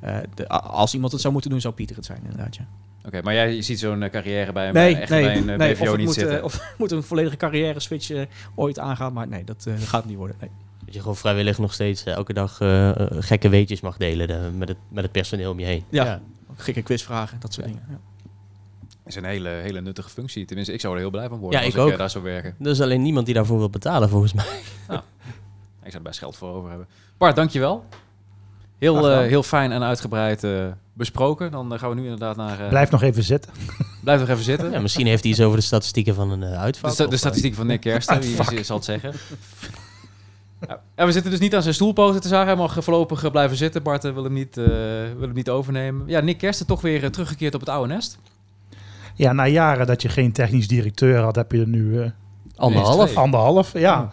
eh, de, als iemand het zou moeten doen, zou Pieter het zijn inderdaad. Ja. Oké, maar jij ziet zo'n eh, carrière bij, Nee, echt nee, bij een eh, nee. BVO niet moet, zitten. eh, of moet een volledige carrière switch eh, ooit aangaan. Maar nee, dat eh, gaat niet worden. Nee. Dat je gewoon vrijwillig nog steeds eh, elke dag eh, eh, gekke weetjes mag delen eh, met, het, met het personeel om je heen. Ja. Gekke quizvragen, dat soort dingen. Ja. is een hele, hele nuttige functie. Tenminste, ik zou er heel blij van worden Ja, als ik ik, ook. eh, daar zou werken. Er is alleen niemand die daarvoor wil betalen, volgens mij. Ik zou er best geld voor over hebben. Bart, dankjewel. Heel, eh, heel fijn en uitgebreid eh, besproken. Dan eh, gaan we nu inderdaad naar... eh, Blijf nog even zitten. blijf nog even zitten. Ja, misschien heeft hij iets over de statistieken van een eh De, uitvak. sta- de eh, statistiek van Nick Kersten, wie wie zal het zeggen. Ja, en we zitten dus niet aan zijn stoelpoten te zagen. Hij mag voorlopig blijven zitten. Bart wil hem niet, eh, wil hem niet overnemen. Ja, Nick Kersten toch weer teruggekeerd op het oude nest. Ja, na jaren dat je geen technisch directeur had, heb je er nu eh, Anderhalf. anderhalf. Ja, Ja,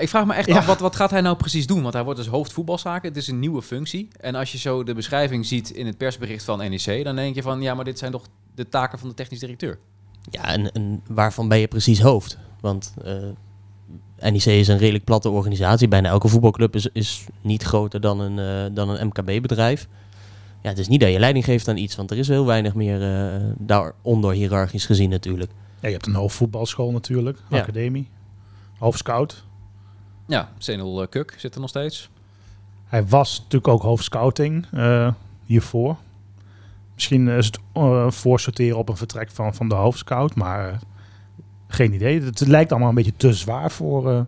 ik vraag me echt Ja. af, wat, wat gaat hij nou precies doen? Want hij wordt dus hoofd voetbalzaken. Het is een nieuwe functie. En als je zo de beschrijving ziet in het persbericht van NEC... dan denk je van, ja, maar dit zijn toch de taken van de technisch directeur. Ja, en, en waarvan ben je precies hoofd? Want eh, NEC is een redelijk platte organisatie. Bijna elke voetbalclub is, is niet groter dan een, eh, dan een MKB-bedrijf. Ja, het is niet dat je leiding geeft aan iets, want er is heel weinig meer eh, daaronder hiërarchisch gezien natuurlijk. Ja, je hebt een hoofdvoetbalschool natuurlijk, Ja. academie, hoofdscout. Ja, Senel eh, Kuk zit er nog steeds. Hij was natuurlijk ook hoofdscouting eh, hiervoor. Misschien is het eh voorsorteren op een vertrek van, van de hoofdscout, maar eh, geen idee. Het lijkt allemaal een beetje te zwaar voor eh,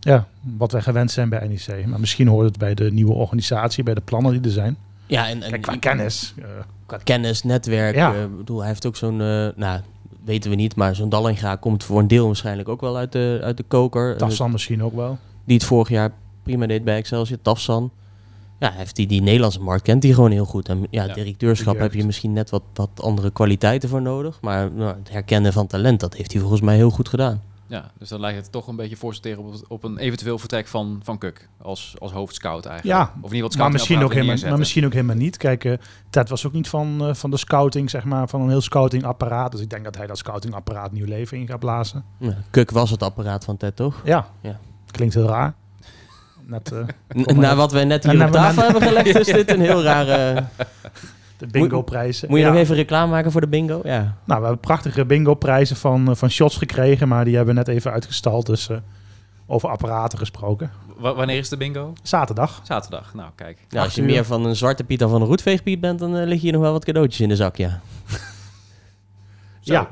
ja, wat wij gewend zijn bij NEC. Maar misschien hoort het bij de nieuwe organisatie, bij de plannen die er zijn. Ja, en, en Kijk, qua kennis. eh, qua kennis, netwerk. Ja. ik bedoel, hij heeft ook zo'n, eh, nou, weten we niet, maar zo'n Dallinga komt voor een deel waarschijnlijk ook wel uit de, uit de koker. Tassan misschien ook wel. Die het vorig jaar prima deed bij Excelsior, Tafsan. Ja, heeft die, die Nederlandse markt kent hij gewoon heel goed. En ja, Ja, directeurschap heb je misschien net wat, wat andere kwaliteiten voor nodig. Maar nou, het herkennen van talent, dat heeft hij volgens mij heel goed gedaan. Ja, dus dan lijkt het toch een beetje voorsorteren op, op een eventueel vertrek van, van Kuk. Als, als hoofdscout eigenlijk. Ja, Of in ieder geval het Maar misschien, ook helemaal, maar misschien ook helemaal niet. Kijk, eh, Ted was ook niet van, eh, van de scouting, zeg maar, van een heel scoutingapparaat. Dus ik denk dat hij dat scoutingapparaat nieuw leven in gaat blazen. Ja, Kuk was het apparaat van Ted, toch? Ja, Ja. Klinkt heel raar. Net eh, N- maar Na wat wij net hier op na- tafel na- hebben gelegd, is dit een heel rare... de bingo-prijzen. Moet je Ja. nog even reclame maken voor de bingo? Ja. Nou, we hebben prachtige bingo-prijzen van, eh, van shots gekregen, maar die hebben we net even uitgestald. Dus eh, over apparaten gesproken. Wa- wanneer is de bingo? Zaterdag. Zaterdag. Nou, kijk. Nou, als je uur. meer van een zwarte Piet dan van een roetveegpiet bent, dan eh, lig je hier nog wel wat cadeautjes in de zak, ja. Zo. Ja,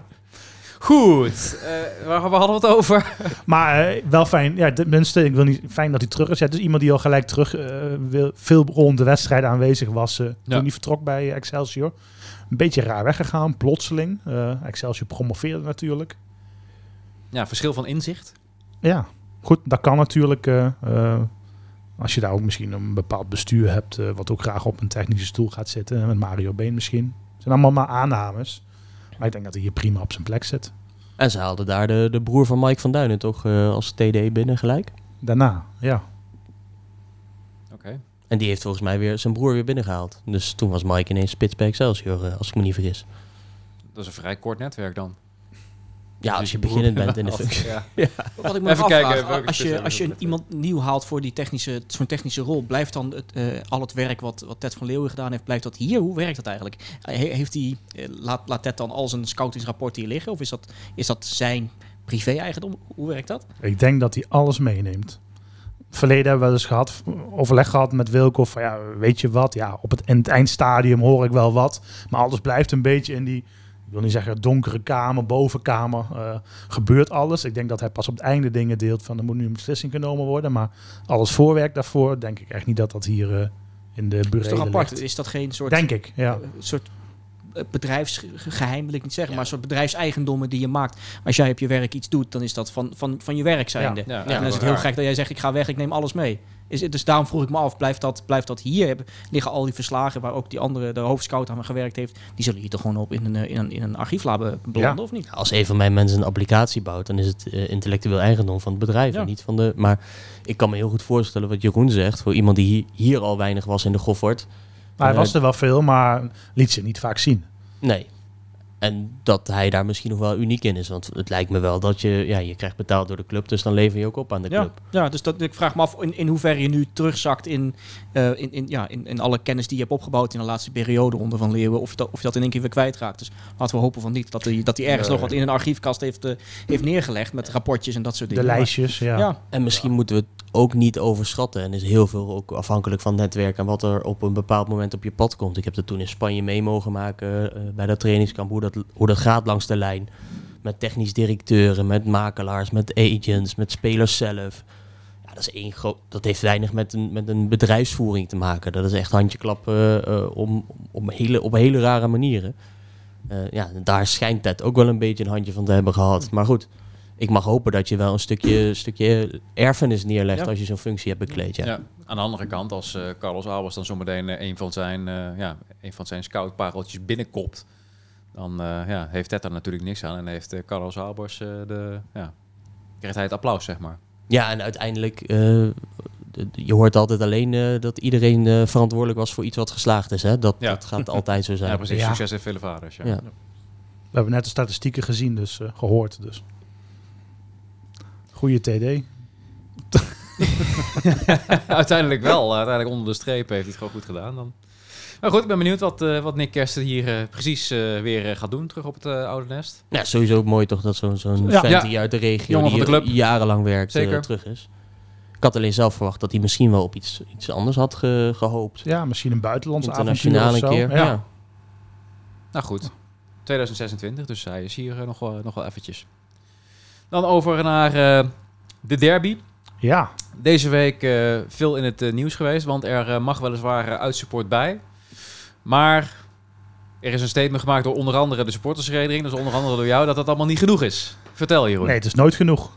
Goed. Eh, waar, waar hadden we het over? maar eh, wel fijn. Ja, tenminste, ik wil niet fijn dat hij terug is. Ja, dus iemand die al gelijk terug eh, wil, veel rond de wedstrijd aanwezig was toen Ja. hij vertrok bij Excelsior. Een beetje raar weggegaan, plotseling. Excelsior promoveerde natuurlijk. Ja, verschil van inzicht. Ja, goed, dat kan natuurlijk. als je daar ook misschien een bepaald bestuur hebt, wat ook graag op een technische stoel gaat zitten, met Mario Been misschien. Het zijn allemaal maar aannames. Maar ik denk dat hij hier prima op zijn plek zit. En ze haalden daar de, de broer van Mike van Duinen toch eh, als TD binnen gelijk. Daarna, ja. Oké. En die heeft volgens mij weer zijn broer weer binnengehaald. Dus toen was Mike ineens spits bij Excelsior, eh, als ik me niet vergis. Dat is een vrij kort netwerk dan. Ja, Dus als je beginnend bent in de functie. Ja. Wat ik me Even nog kijken, afvraag, welke als je, als je iemand nieuw haalt voor die technische, zo'n technische rol, blijft dan het, eh, al het werk wat, wat Ted van Leeuwen gedaan heeft, blijft dat hier? Hoe werkt dat eigenlijk? He- heeft hij, eh, laat, laat Ted dan al zijn scoutingsrapport hier liggen? Of is dat, is dat zijn privé-eigendom? Hoe werkt dat? Ik denk dat hij alles meeneemt. Verleden hebben we wel eens gehad, overleg gehad met Wilco van ja, weet je wat, ja, op het, in het eindstadium hoor ik wel wat, maar alles blijft een beetje in die, ik wil niet zeggen donkere kamer, bovenkamer, eh, gebeurt alles. Ik denk dat hij pas op het einde dingen deelt van er moet nu een beslissing genomen worden, maar alles voorwerk daarvoor, denk ik echt niet dat dat hier eh, in de Dat is toch apart? ligt. Is dat geen soort, Denk ik, ja. eh, soort eh, bedrijfsgeheim, wil ik niet zeggen, maar een soort bedrijfseigendommen die je maakt. Als jij op je werk iets doet, dan is dat van, van, van je werk zijnde. Ja, en dan is het heel gek dat jij zegt, ik ga weg, ik neem alles mee. Is het, dus daarom vroeg ik me af, blijft dat, blijft dat hier? Hebben- Liggen al die verslagen waar ook die andere, de hoofdscout aan gewerkt heeft, die zullen hier toch gewoon op in een, eh, in een, in een archieflab belanden, Ja. of niet? Als een van mijn mensen een applicatie bouwt, dan is het eh, intellectueel eigendom van het bedrijf. Ja. En niet van de, maar ik kan me heel goed voorstellen wat Jeroen zegt. Voor iemand die hier, hier al weinig was in de Goffert. Maar hij Eh, was er wel veel, maar liet ze niet vaak zien. Nee. En dat hij daar misschien nog wel uniek in is. Want het lijkt me wel dat je, ja, je krijgt betaald door de club, dus dan lever je ook op aan de Ja, club. ja, dus dat, ik vraag me af in, in hoeverre je nu terugzakt in, eh, in, in, ja, in, in alle kennis die je hebt opgebouwd in de laatste periode onder Van Leeuwen. Of je dat, of je dat in één keer weer kwijtraakt. Dus laten we hopen van niet. Dat hij dat hij ergens nog wat in een archiefkast heeft, eh, heeft neergelegd met rapportjes en dat soort De dingen. Maar- lijstjes, ja. ja. En misschien moeten we het ook niet overschatten. En is heel veel ook afhankelijk van het netwerk en wat er op een bepaald moment op je pad komt. Ik heb dat toen in Spanje mee mogen maken eh, bij dat trainingskamp. Hoe dat, hoe dat gaat langs de lijn. Met technisch directeuren, met makelaars, met agents, met spelers zelf. Ja, dat, is één groot, dat heeft weinig met een, met een bedrijfsvoering te maken. Dat is echt handjeklappen eh, om, om hele, op hele rare manieren. Eh, ja, daar schijnt Ted ook wel een beetje een handje van te hebben gehad. Maar goed, ik mag hopen dat je wel een stukje, stukje erfenis neerlegt Ja. als je zo'n functie hebt bekleed. Ja. Ja. Aan de andere kant, als eh, Carlos Albers dan zometeen eh, een van zijn, eh ja, een van zijn scoutpareltjes binnenkopt, dan eh, ja, heeft Ted daar natuurlijk niks aan. En heeft eh, Carlos Albers eh, de, ja, krijgt hij het applaus, zeg maar. Ja, en uiteindelijk, eh, de- de- je hoort altijd alleen eh, dat iedereen eh, verantwoordelijk was voor iets wat geslaagd is. Hè? Dat, Ja. dat gaat altijd zo zijn. Ja, precies. Ja. Succes heeft vele vaders. Ja. Ja. We hebben net de statistieken gezien, dus eh, gehoord. Dus. Goeie TD. uiteindelijk wel. Uiteindelijk onder de streep heeft hij het gewoon goed gedaan dan. Maar goed, ik ben benieuwd wat, eh, wat Nick Kersten hier eh, precies eh, weer gaat doen terug op het oude nest. Ja, sowieso ook mooi toch dat zo'n zo'n Ja. vent Ja. die uit de regio, Jongen die van de club. jarenlang werkt, eh, Zeker. terug is. Ik had alleen zelf verwacht dat hij misschien wel op iets, iets anders had ge- gehoopt. Ja, misschien een buitenlands avontuur Internationaal of een keer. Ja. Ja. Nou goed, 2026, dus hij is hier nog, wel, nog wel eventjes. Dan over naar eh, de derby. ja. Deze week eh, veel in het nieuws geweest, want er mag weliswaar uh, uitsupport bij. Maar er is een statement gemaakt door onder andere de supportersvereniging, dus onder andere door jou, dat dat allemaal niet genoeg is. Vertel Jeroen. Nee, het is nooit genoeg.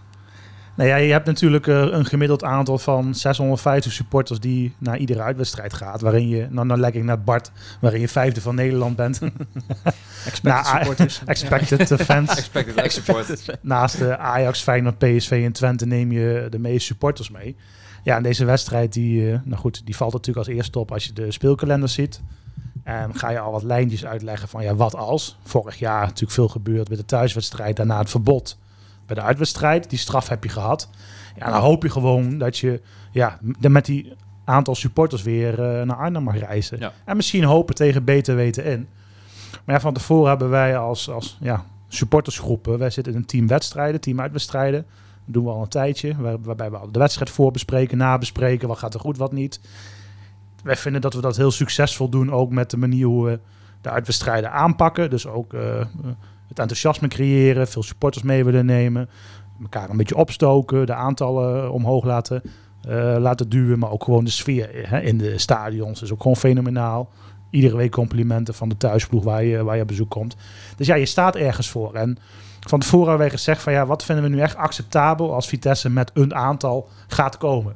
Nou ja, je hebt natuurlijk eh, een gemiddeld aantal van 650 supporters die naar iedere uitwedstrijd gaat. Waarin je, nou, nou leg ik naar Bart, waarin je vijfde van Nederland bent. Expected Nou, supporters. Expected eh, fans. Expected. Naast de Ajax, Feyenoord, PSV en Twente neem je de meeste supporters mee. Ja, en deze wedstrijd, die, eh, nou goed, die valt natuurlijk als eerste op als je de speelkalender ziet. En ga je al wat lijntjes uitleggen van ja, wat als? Vorig jaar natuurlijk veel gebeurd met de thuiswedstrijd, daarna het verbod bij de uitwedstrijd. Die straf heb je gehad. Ja, dan hoop je gewoon dat je ja, met die aantal supporters weer eh, naar Arnhem mag reizen. Ja. En misschien hopen tegen beter weten in. Maar ja, van tevoren hebben wij als, als ja, supportersgroepen, wij zitten in een team wedstrijden, team uitwedstrijden. Dat doen we al een tijdje, waar- waarbij we al de wedstrijd voorbespreken, nabespreken, wat gaat er goed, wat niet. Wij vinden dat we dat heel succesvol doen, ook met de manier hoe we de uitwedstrijden aanpakken. Dus ook eh, eh, het enthousiasme creëren, veel supporters mee willen nemen, elkaar een beetje opstoken, de aantallen omhoog laten, eh, laten duwen, maar ook gewoon de sfeer hè, in de stadions is ook gewoon fenomenaal. Iedere week complimenten van de thuisploeg waar je, waar je bezoek komt. Dus ja, je staat ergens voor. En van tevoren hebben wij gezegd van ja, wat vinden we nu echt acceptabel als Vitesse met een aantal gaat komen.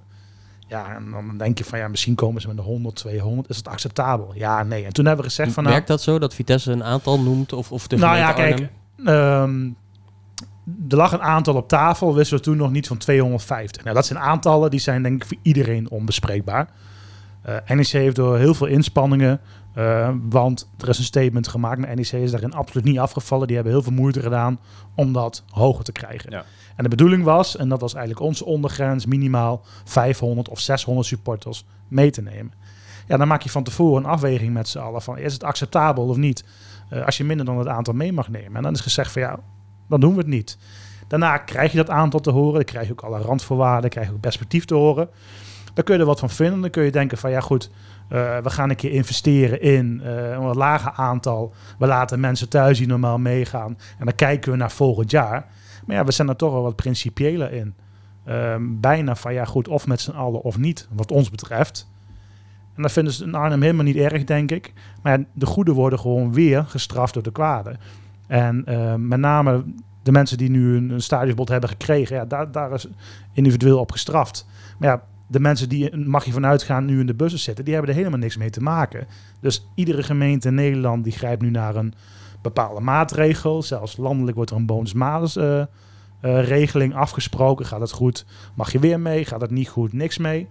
Ja, en dan denk je van ja, misschien komen ze met een 100, 200. Is het acceptabel? Ja, nee. En toen hebben we gezegd van nou, Werkt dat zo, dat Vitesse een aantal noemt? Of, of de nou ja, kijk, ehm, er lag een aantal op tafel, wisten we toen nog niet van 250. Nou, dat zijn aantallen die zijn denk ik voor iedereen onbespreekbaar. Eh NEC heeft door heel veel inspanningen, eh, want er is een statement gemaakt, maar NEC is daarin absoluut niet afgevallen. Die hebben heel veel moeite gedaan om dat hoger te krijgen. Ja. En de bedoeling was, en dat was eigenlijk onze ondergrens, minimaal 500 of 600 supporters mee te nemen. Ja, dan maak je van tevoren een afweging met z'n allen van is het acceptabel of niet eh, als je minder dan het aantal mee mag nemen. En dan is gezegd van ja, dan doen we het niet. Daarna krijg je dat aantal te horen, dan krijg je ook alle randvoorwaarden, krijg je ook perspectief te horen. Dan kun je er wat van vinden. Dan kun je denken van ja goed, eh, we gaan een keer investeren in eh, een wat lager aantal. We laten mensen thuis die normaal meegaan. En dan kijken we naar volgend jaar. Maar ja, we zijn er toch wel wat principiëler in. Ehm, bijna van ja goed, of met z'n allen of niet, wat ons betreft. En dat vinden ze in Arnhem helemaal niet erg, denk ik. Maar de goede worden gewoon weer gestraft door de kwade. En eh, met name de mensen die nu een, een hebben gekregen, ja, daar, daar is individueel op gestraft. Maar ja, de mensen die, mag je vanuit gaan, nu in de bussen zitten, die hebben er helemaal niks mee te maken. Dus iedere gemeente in Nederland die grijpt nu naar een bepaalde maatregel. Zelfs landelijk wordt er een bonus-malus eh, eh, regeling afgesproken. Gaat het goed, mag je weer mee. Gaat het niet goed, niks mee.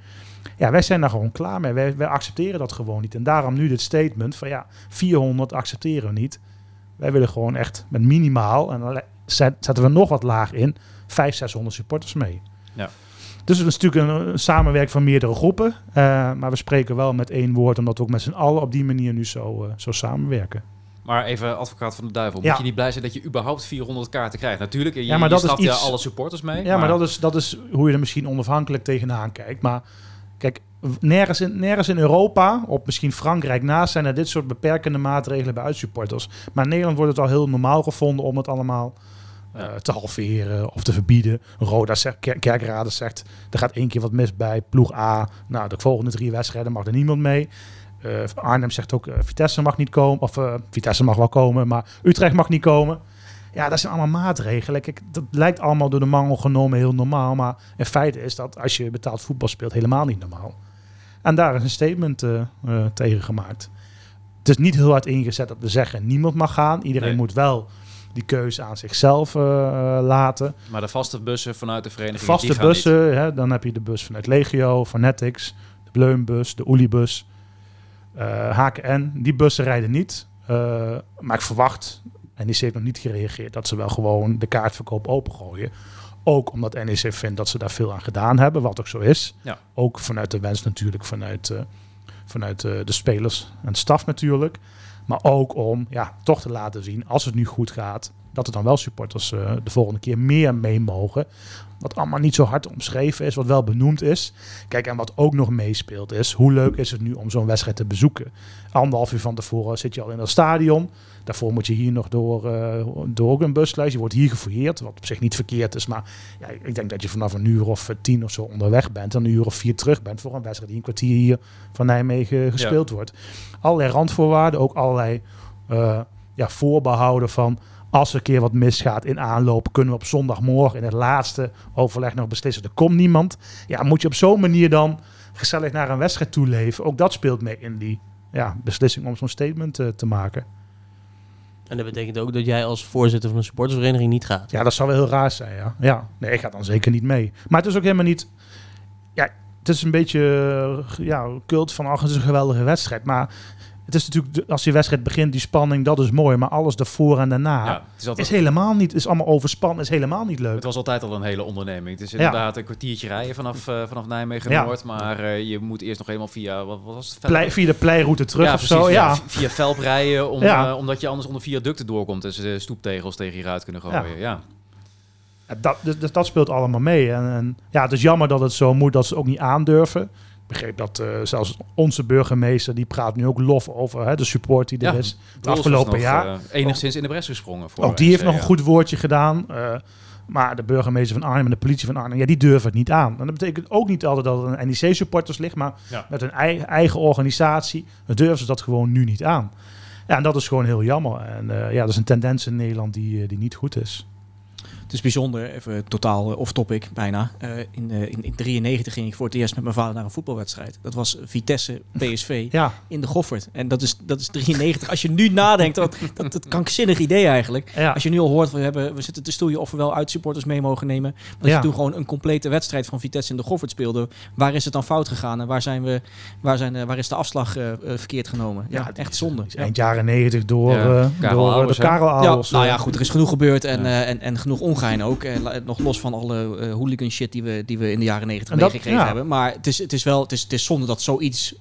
Ja, wij zijn daar gewoon klaar mee. Wij, accepteren dat gewoon niet. En daarom nu dit statement van ja, 400 accepteren we niet. Wij willen gewoon echt met minimaal, en dan zetten we nog wat laag in, 500, 600 supporters mee. Ja. Dus het is natuurlijk een, een samenwerking van meerdere groepen. eh, maar we spreken wel met één woord, omdat we ook met z'n allen op die manier nu zo, eh, zo samenwerken. Maar even advocaat van de duivel. Ja. Moet je niet blij zijn dat je überhaupt 400 kaarten krijgt? Natuurlijk, je, Ja, maar je dat is straft ja iets- alle supporters mee. Ja, maar, dat, is, dat is hoe je er misschien onafhankelijk tegenaan kijkt. Maar kijk, nergens in, nergens in Europa, op misschien Frankrijk naast, zijn er dit soort beperkende maatregelen bij uitsupporters. Maar in Nederland wordt het al heel normaal gevonden om het allemaal eh, te halveren of te verbieden. Roda zegt, Ker- Kerkrade zegt, er gaat één keer wat mis bij ploeg A. Nou, de volgende drie wedstrijden mag er niemand mee. Eh, Arnhem zegt ook, eh, Vitesse mag niet komen. Of Vitesse mag wel komen, maar Utrecht mag niet komen. Ja, dat zijn allemaal maatregelen. Kijk, dat lijkt allemaal door de mangel genomen heel normaal. Maar in feite is dat als je betaald voetbal speelt helemaal niet normaal. En daar is een statement tegen gemaakt. Het is niet heel hard ingezet dat we zeggen niemand mag gaan. Iedereen Nee. moet wel die keuze aan zichzelf eh, eh, laten. Maar de vaste bussen vanuit de vereniging, Vaste die gaan niet. bussen, hè, dan heb je de bus vanuit Legio, Fanatics, de Bleunbus, de Oelibus, eh HKN. Die bussen rijden niet. Maar ik verwacht, en die heeft nog niet gereageerd, dat ze wel gewoon de kaartverkoop opengooien. Ook omdat NEC vindt dat ze daar veel aan gedaan hebben, wat ook zo is. Ja. Ook vanuit de wens natuurlijk, vanuit, vanuit de spelers en staf natuurlijk. Maar ook om ja, toch te laten zien, als het nu goed gaat, dat er dan wel supporters eh, de volgende keer meer mee mogen. Wat allemaal niet zo hard omschreven is, wat wel benoemd is. Kijk, en wat ook nog meespeelt is, hoe leuk is het nu om zo'n wedstrijd te bezoeken? Anderhalf uur van tevoren zit je al in dat stadion. Daarvoor moet je hier nog door, eh, door een buslijst. Je wordt hier gefouilleerd, wat op zich niet verkeerd is. Maar ja, ik denk dat je vanaf een uur of eh, tien of zo onderweg bent. En een uur of vier terug bent voor een wedstrijd die een kwartier hier van Nijmegen gespeeld wordt. Allerlei randvoorwaarden, ook allerlei eh, ja, voorbehouden van... Als er een keer wat misgaat in aanloop, kunnen we op zondagmorgen in het laatste overleg nog beslissen. Er komt niemand. Ja, moet je op zo'n manier dan gezellig naar een wedstrijd toe leven? Ook dat speelt mee in die ja, beslissing om zo'n statement eh, te maken. En dat betekent ook dat jij als voorzitter van een supportersvereniging niet gaat. Ja, dat zou wel heel raar zijn, ja. ja. Nee, ik ga dan zeker niet mee. Maar het is ook helemaal niet... Ja, het is een beetje eh, ja, cult van, ach, het is een geweldige wedstrijd. Maar het is natuurlijk, als die wedstrijd begint, die spanning, dat is mooi. Maar alles daarvoor en daarna Ja, is altijd, is helemaal niet, is allemaal overspannen, is helemaal niet leuk. het was altijd al een hele onderneming. Het is Ja. inderdaad een kwartiertje rijden vanaf, eh, vanaf Nijmegen Ja. Noord. Maar eh, je moet eerst nog helemaal via, wat, was het? Plei- via de pleiroute terug ja, of precies, zo, via, ja. via Velp rijden, om, eh, omdat je anders onder viaducten doorkomt. En ze stoeptegels tegen je ruit kunnen gooien. Ja. Dat, dus dat speelt allemaal mee. En, en ja, het is jammer dat het zo moet dat ze ook niet aandurven. Ik begreep dat eh, zelfs onze burgemeester, die praat nu ook lof over hè, de support die er Ja, is. Het afgelopen nog, jaar. eh, enigszins in de bres gesprongen. Voor Ook die heeft nog een goed woordje gedaan. eh, maar de burgemeester van Arnhem en de politie van Arnhem, ja, die durven het niet aan. En dat betekent ook niet altijd dat het een NEC-supporters ligt, maar Ja. met hun eigen, eigen organisatie durven ze dat gewoon nu niet aan. Ja, en dat is gewoon heel jammer. En ja, dat is een tendens in Nederland die, die niet goed is. Het is bijzonder, even totaal eh, off-topic bijna. Eh, in, eh, in, in 93 ging ik voor het eerst met mijn vader naar een voetbalwedstrijd. Dat was Vitesse PSV Ja, in de Goffert. En dat is, dat is 93. Als je nu nadenkt, dat, dat, dat krankzinnig idee eigenlijk. ja. Als je nu al hoort, we, hebben, we zitten te stoeien of we wel uitsupporters mee mogen nemen. Dat Ja. je toen gewoon een complete wedstrijd van Vitesse in de Goffert speelde. Waar is het dan fout gegaan en waar, zijn we, waar, zijn, eh, waar is de afslag eh, eh, verkeerd genomen? Ja, echt zonde. is Ja. eind jaren negentig door, Ja, eh, Karel door eh, Ouders, de hè? Karel Ja, nou eh. ja, goed, er is genoeg gebeurd en, Ja. eh, en, en genoeg ongein ook. En la- nog los van alle eh, hooligan shit die we, die we in de jaren negentig meegekregen ja. hebben. Maar het is, het is wel het is, het is zonde dat zoiets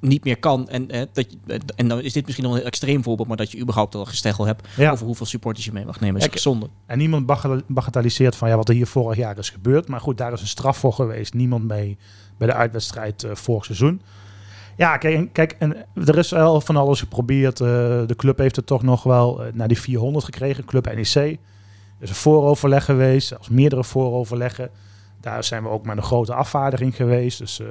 niet meer kan. En, eh, dat je, eh, en dan is dit misschien nog een extreem voorbeeld, maar dat je überhaupt al gesteggel hebt Ja. over hoeveel supporters je mee mag nemen. Is Kijk, zonde. En niemand baga- bagatelliseert van ja, wat er hier vorig jaar is gebeurd. Maar goed, daar is een straf voor geweest. Niemand mee bij de uitwedstrijd eh, vorig seizoen. Ja, kijk, kijk en er is wel van alles geprobeerd. Eh, de club heeft het toch nog wel eh, naar die 400 gekregen, Club NEC. Er is een vooroverleg geweest, zelfs meerdere vooroverleggen. Daar zijn we ook met een grote afvaardiging geweest. Dus, eh,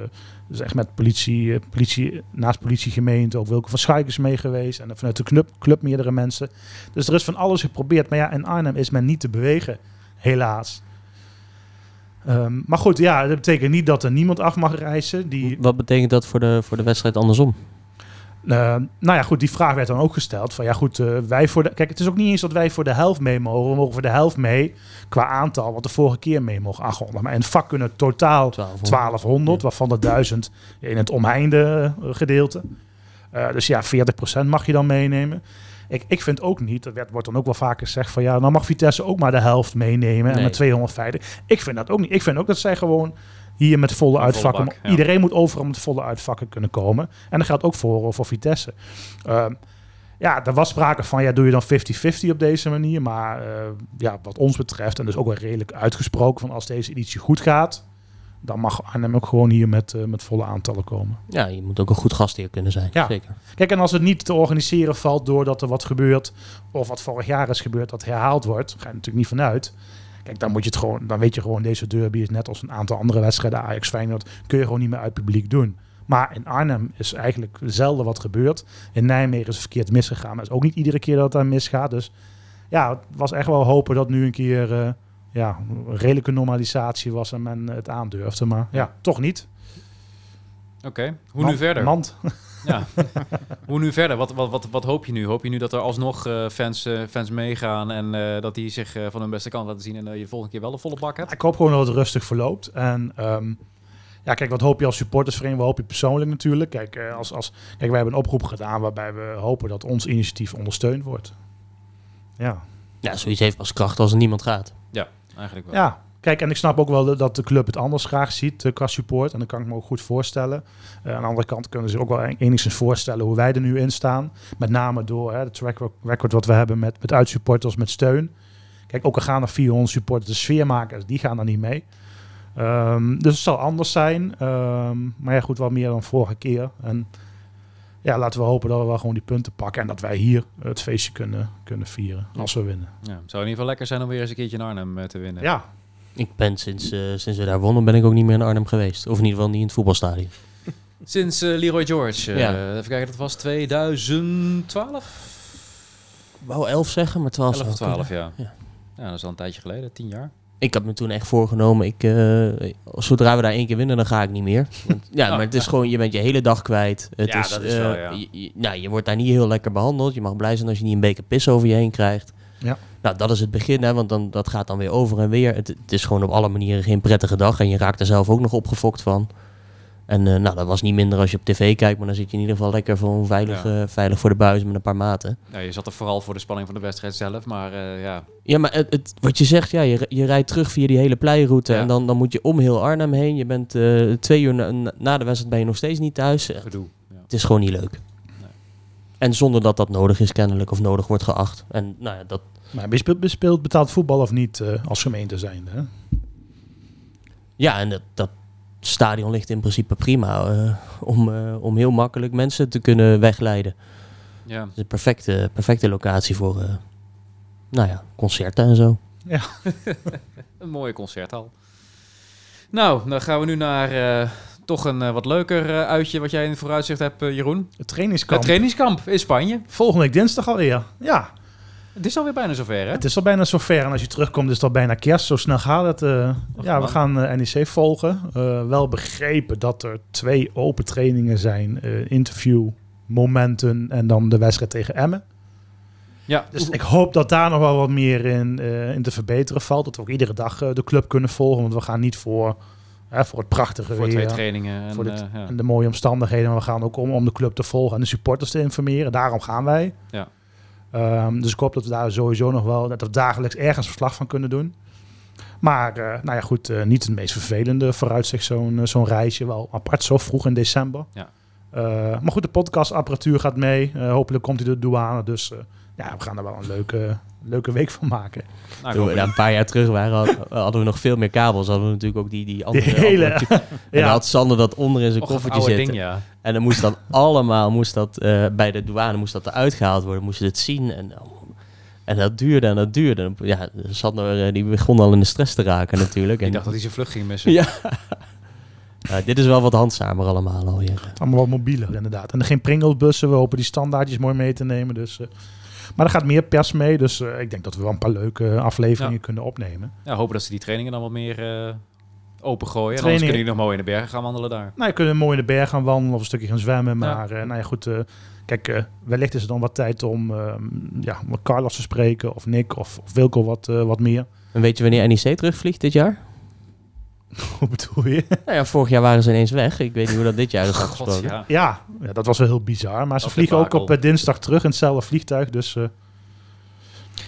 dus echt met politie, eh, politie, naast politiegemeente, ook Wilke van Schaik is mee geweest. En vanuit de club, club meerdere mensen. Dus er is van alles geprobeerd. Maar ja, in Arnhem is men niet te bewegen, helaas. Ehm, maar goed, ja, dat betekent niet dat er niemand af mag reizen. Die, Wat betekent dat voor de, voor de wedstrijd andersom? Eh, nou ja, goed, die vraag werd dan ook gesteld. Van ja, goed, eh, wij voor de. Kijk, het is ook niet eens dat wij voor de helft mee mogen. We mogen voor de helft mee qua aantal, wat de vorige keer mee mogen 800. Maar in het vak kunnen totaal 1200. 1200, waarvan de 1000 in het omheinde eh, gedeelte. Dus ja, 40% mag je dan meenemen. Ik, ik vind ook niet, dat werd, wordt dan ook wel vaker gezegd van ja, dan mag Vitesse ook maar de helft meenemen en met 250. Ik vind dat ook niet. Ik vind ook dat zij gewoon hier met volle volle uitvakken, bak, ja. iedereen moet overal met volle uitvakken kunnen komen. En dat geldt ook voor, voor Vitesse. Ehm, ja, er was sprake van, ja, doe je dan 50-50 op deze manier. Maar eh, ja, wat ons betreft, en dus ook wel redelijk uitgesproken, van als deze editie goed gaat, dan mag Arnhem ook gewoon hier met, eh, met volle aantallen komen. Ja, je moet ook een goed gastheer kunnen zijn. Ja. Zeker. Kijk, en als het niet te organiseren valt doordat er wat gebeurt, of wat vorig jaar is gebeurd, dat herhaald wordt, ga je natuurlijk niet vanuit. Kijk, dan moet je het gewoon, dan weet je gewoon, deze derby is net als een aantal andere wedstrijden, Ajax Feyenoord, kun je gewoon niet meer uit publiek doen. Maar in Arnhem is eigenlijk zelden wat gebeurd. In Nijmegen is het verkeerd misgegaan, maar het is ook niet iedere keer dat het daar misgaat. Dus ja, het was echt wel hopen dat nu een keer eh, ja, een redelijke normalisatie was en men het aandurfde. Maar ja, toch niet. Oké, hoe nu verder? Mand. Ja. Hoe nu verder? Wat, wat, wat, wat hoop je nu? Hoop je nu dat er alsnog eh, fans, eh, fans meegaan en eh, dat die zich eh, van hun beste kant laten zien en dat je de volgende keer wel een volle bak hebt? Ik hoop gewoon dat het rustig verloopt. En ehm, ja, kijk, wat hoop je als supportersvereniging? Wat hoop je persoonlijk natuurlijk? Kijk, eh, als, als, kijk, wij hebben een oproep gedaan waarbij we hopen dat ons initiatief ondersteund wordt. Ja. Ja, zoiets heeft pas kracht als er niemand gaat. Eigenlijk wel. ja, kijk, en ik snap ook wel dat de club het anders graag ziet eh, qua support. En dat kan ik me ook goed voorstellen. Eh, aan de andere kant kunnen ze ook wel enigszins voorstellen hoe wij er nu in staan. Met name door hè, de track record wat we hebben met, met uitsupporters, met steun. Kijk, ook al gaan er 400 supporters, de sfeermakers, die gaan er niet mee. Ehm, dus het zal anders zijn. Ehm, maar ja, goed, wel meer dan vorige keer. En ja, laten we hopen dat we wel gewoon die punten pakken. En dat wij hier het feestje kunnen, kunnen vieren als we winnen. Ja, het zou in ieder geval lekker zijn om weer eens een keertje in Arnhem eh, te winnen. Ja, Ik ben sinds, eh, sinds we daar wonnen, ben ik ook niet meer in Arnhem geweest. Of in ieder geval niet in het voetbalstadion. Sinds eh, Leroy George. eh, Ja. Even kijken, dat was 2012? Ik wou 11 zeggen, maar 12 11 of zou 12, kunnen. ja. Ja. ja. dat is al een tijdje geleden, 10 jaar. Ik had me toen echt voorgenomen, ik, zodra we daar één keer winnen, dan ga ik niet meer. Want, ja, Oh, maar het is gewoon, je bent je hele dag kwijt. Het Ja, is, dat is wel, ja. je, je- nou, je wordt daar niet heel lekker behandeld. Je mag blij zijn als je niet een beker pis over je heen krijgt. Ja. Nou, dat is het begin, hè, want dan, dat gaat dan weer over en weer. Het, het is gewoon op alle manieren geen prettige dag. En je raakt er zelf ook nog opgefokt van. En eh, nou, dat was niet minder als je op tv kijkt, maar dan zit je in ieder geval lekker voor veilig, Ja. eh, veilig voor de buis met een paar maten. Ja, je zat er vooral voor de spanning van de wedstrijd zelf, maar eh, ja. Ja, maar het, het- wat je zegt, ja, je, je rijdt terug via die hele pleiroute Ja. en dan, dan moet je om heel Arnhem heen. Je bent eh, twee uur na, na de wedstrijd ben je nog steeds niet thuis. Gedoe. Ja. Het is gewoon niet leuk. En zonder dat dat nodig is kennelijk of nodig wordt geacht. En nou ja, dat, maar je speelt, speelt betaald voetbal of niet eh, als gemeente zijnde. Hè? ja en dat, dat stadion ligt in principe prima eh, om, eh, om heel makkelijk mensen te kunnen wegleiden. ja. Het is een perfecte, perfecte locatie voor eh, nou ja, concerten en zo. Een mooie concerthal. Nou, dan gaan we nu naar eh, toch een eh, wat leuker eh, uitje wat jij in het vooruitzicht hebt, eh, Jeroen. Het trainingskamp. Het trainingskamp in Spanje. Volgende week dinsdag alweer. Ja. Het is alweer bijna zover, hè? Het is al bijna zover. En als je terugkomt, is het al bijna kerst. Zo snel gaat het. ja, we gaan NEC volgen. Wel begrepen dat er twee open trainingen zijn. interview, momenten en dan de wedstrijd tegen Emmen. Ja, Dus ik hoop dat daar nog wel wat meer in, in te verbeteren valt. Dat we ook iedere dag de club kunnen volgen. Want we gaan niet voor, hè, voor het prachtige voor weer trainingen. En, voor dit- eh, ja. en de mooie omstandigheden. Maar we gaan ook om, om de club te volgen en de supporters te informeren. Daarom gaan wij. Ja. Ehm, dus ik hoop dat we daar sowieso nog wel, dat we dagelijks ergens verslag van kunnen doen. Maar, eh, nou ja, goed, eh, niet het meest vervelende vooruitzicht, zo'n zo'n reisje. Wel apart, zo vroeg in december. Ja. Maar goed, de podcastapparatuur gaat mee. Hopelijk komt hij door de douane. Dus ja, we gaan er wel een leuke, leuke week van maken. Nou, Toen we een paar jaar terug waren, had- hadden we nog veel meer kabels. Hadden we natuurlijk ook die, die andere... Die hele- andere- En dan had Sander dat onder in zijn Och, koffertje zitten. ding, ja. En dan moest dat allemaal, moest dat, eh, bij de douane moest dat eruit gehaald worden. Moest je het zien. En, en dat duurde en dat duurde. Ja, Sander eh, die begon al in de stress te raken natuurlijk. En, Ik dacht dat hij zijn vlucht ging missen. Ja. Dit is wel wat handzamer allemaal alweer. allemaal wat mobieler inderdaad. En geen Pringles-bussen. We hopen die standaardjes mooi mee te nemen. Dus, eh, maar er gaat meer pers mee. Dus eh, ik denk dat we wel een paar leuke afleveringen Ja. kunnen opnemen. Ja, hopen dat ze die trainingen dan wat meer eh opengooien. En anders kunnen jullie nog mooi in de bergen gaan wandelen daar. Nou, je kunt mooi in de berg gaan wandelen of een stukje gaan zwemmen. Ja. Maar eh, nou ja, goed. eh, kijk, eh, wellicht is er dan wat tijd om ehm, ja, met Carlos te spreken. Of Nick of, of Wilco wat, eh, wat meer. En weet je wanneer NEC terugvliegt dit jaar? Hoe bedoel je? Nou ja, vorig jaar waren ze ineens weg. Ik weet niet hoe dat dit jaar is God, afgesproken. ja. Ja, ja, dat was wel heel bizar. Maar ze Dat vliegen ook op eh, dinsdag terug in hetzelfde vliegtuig. Dus eh,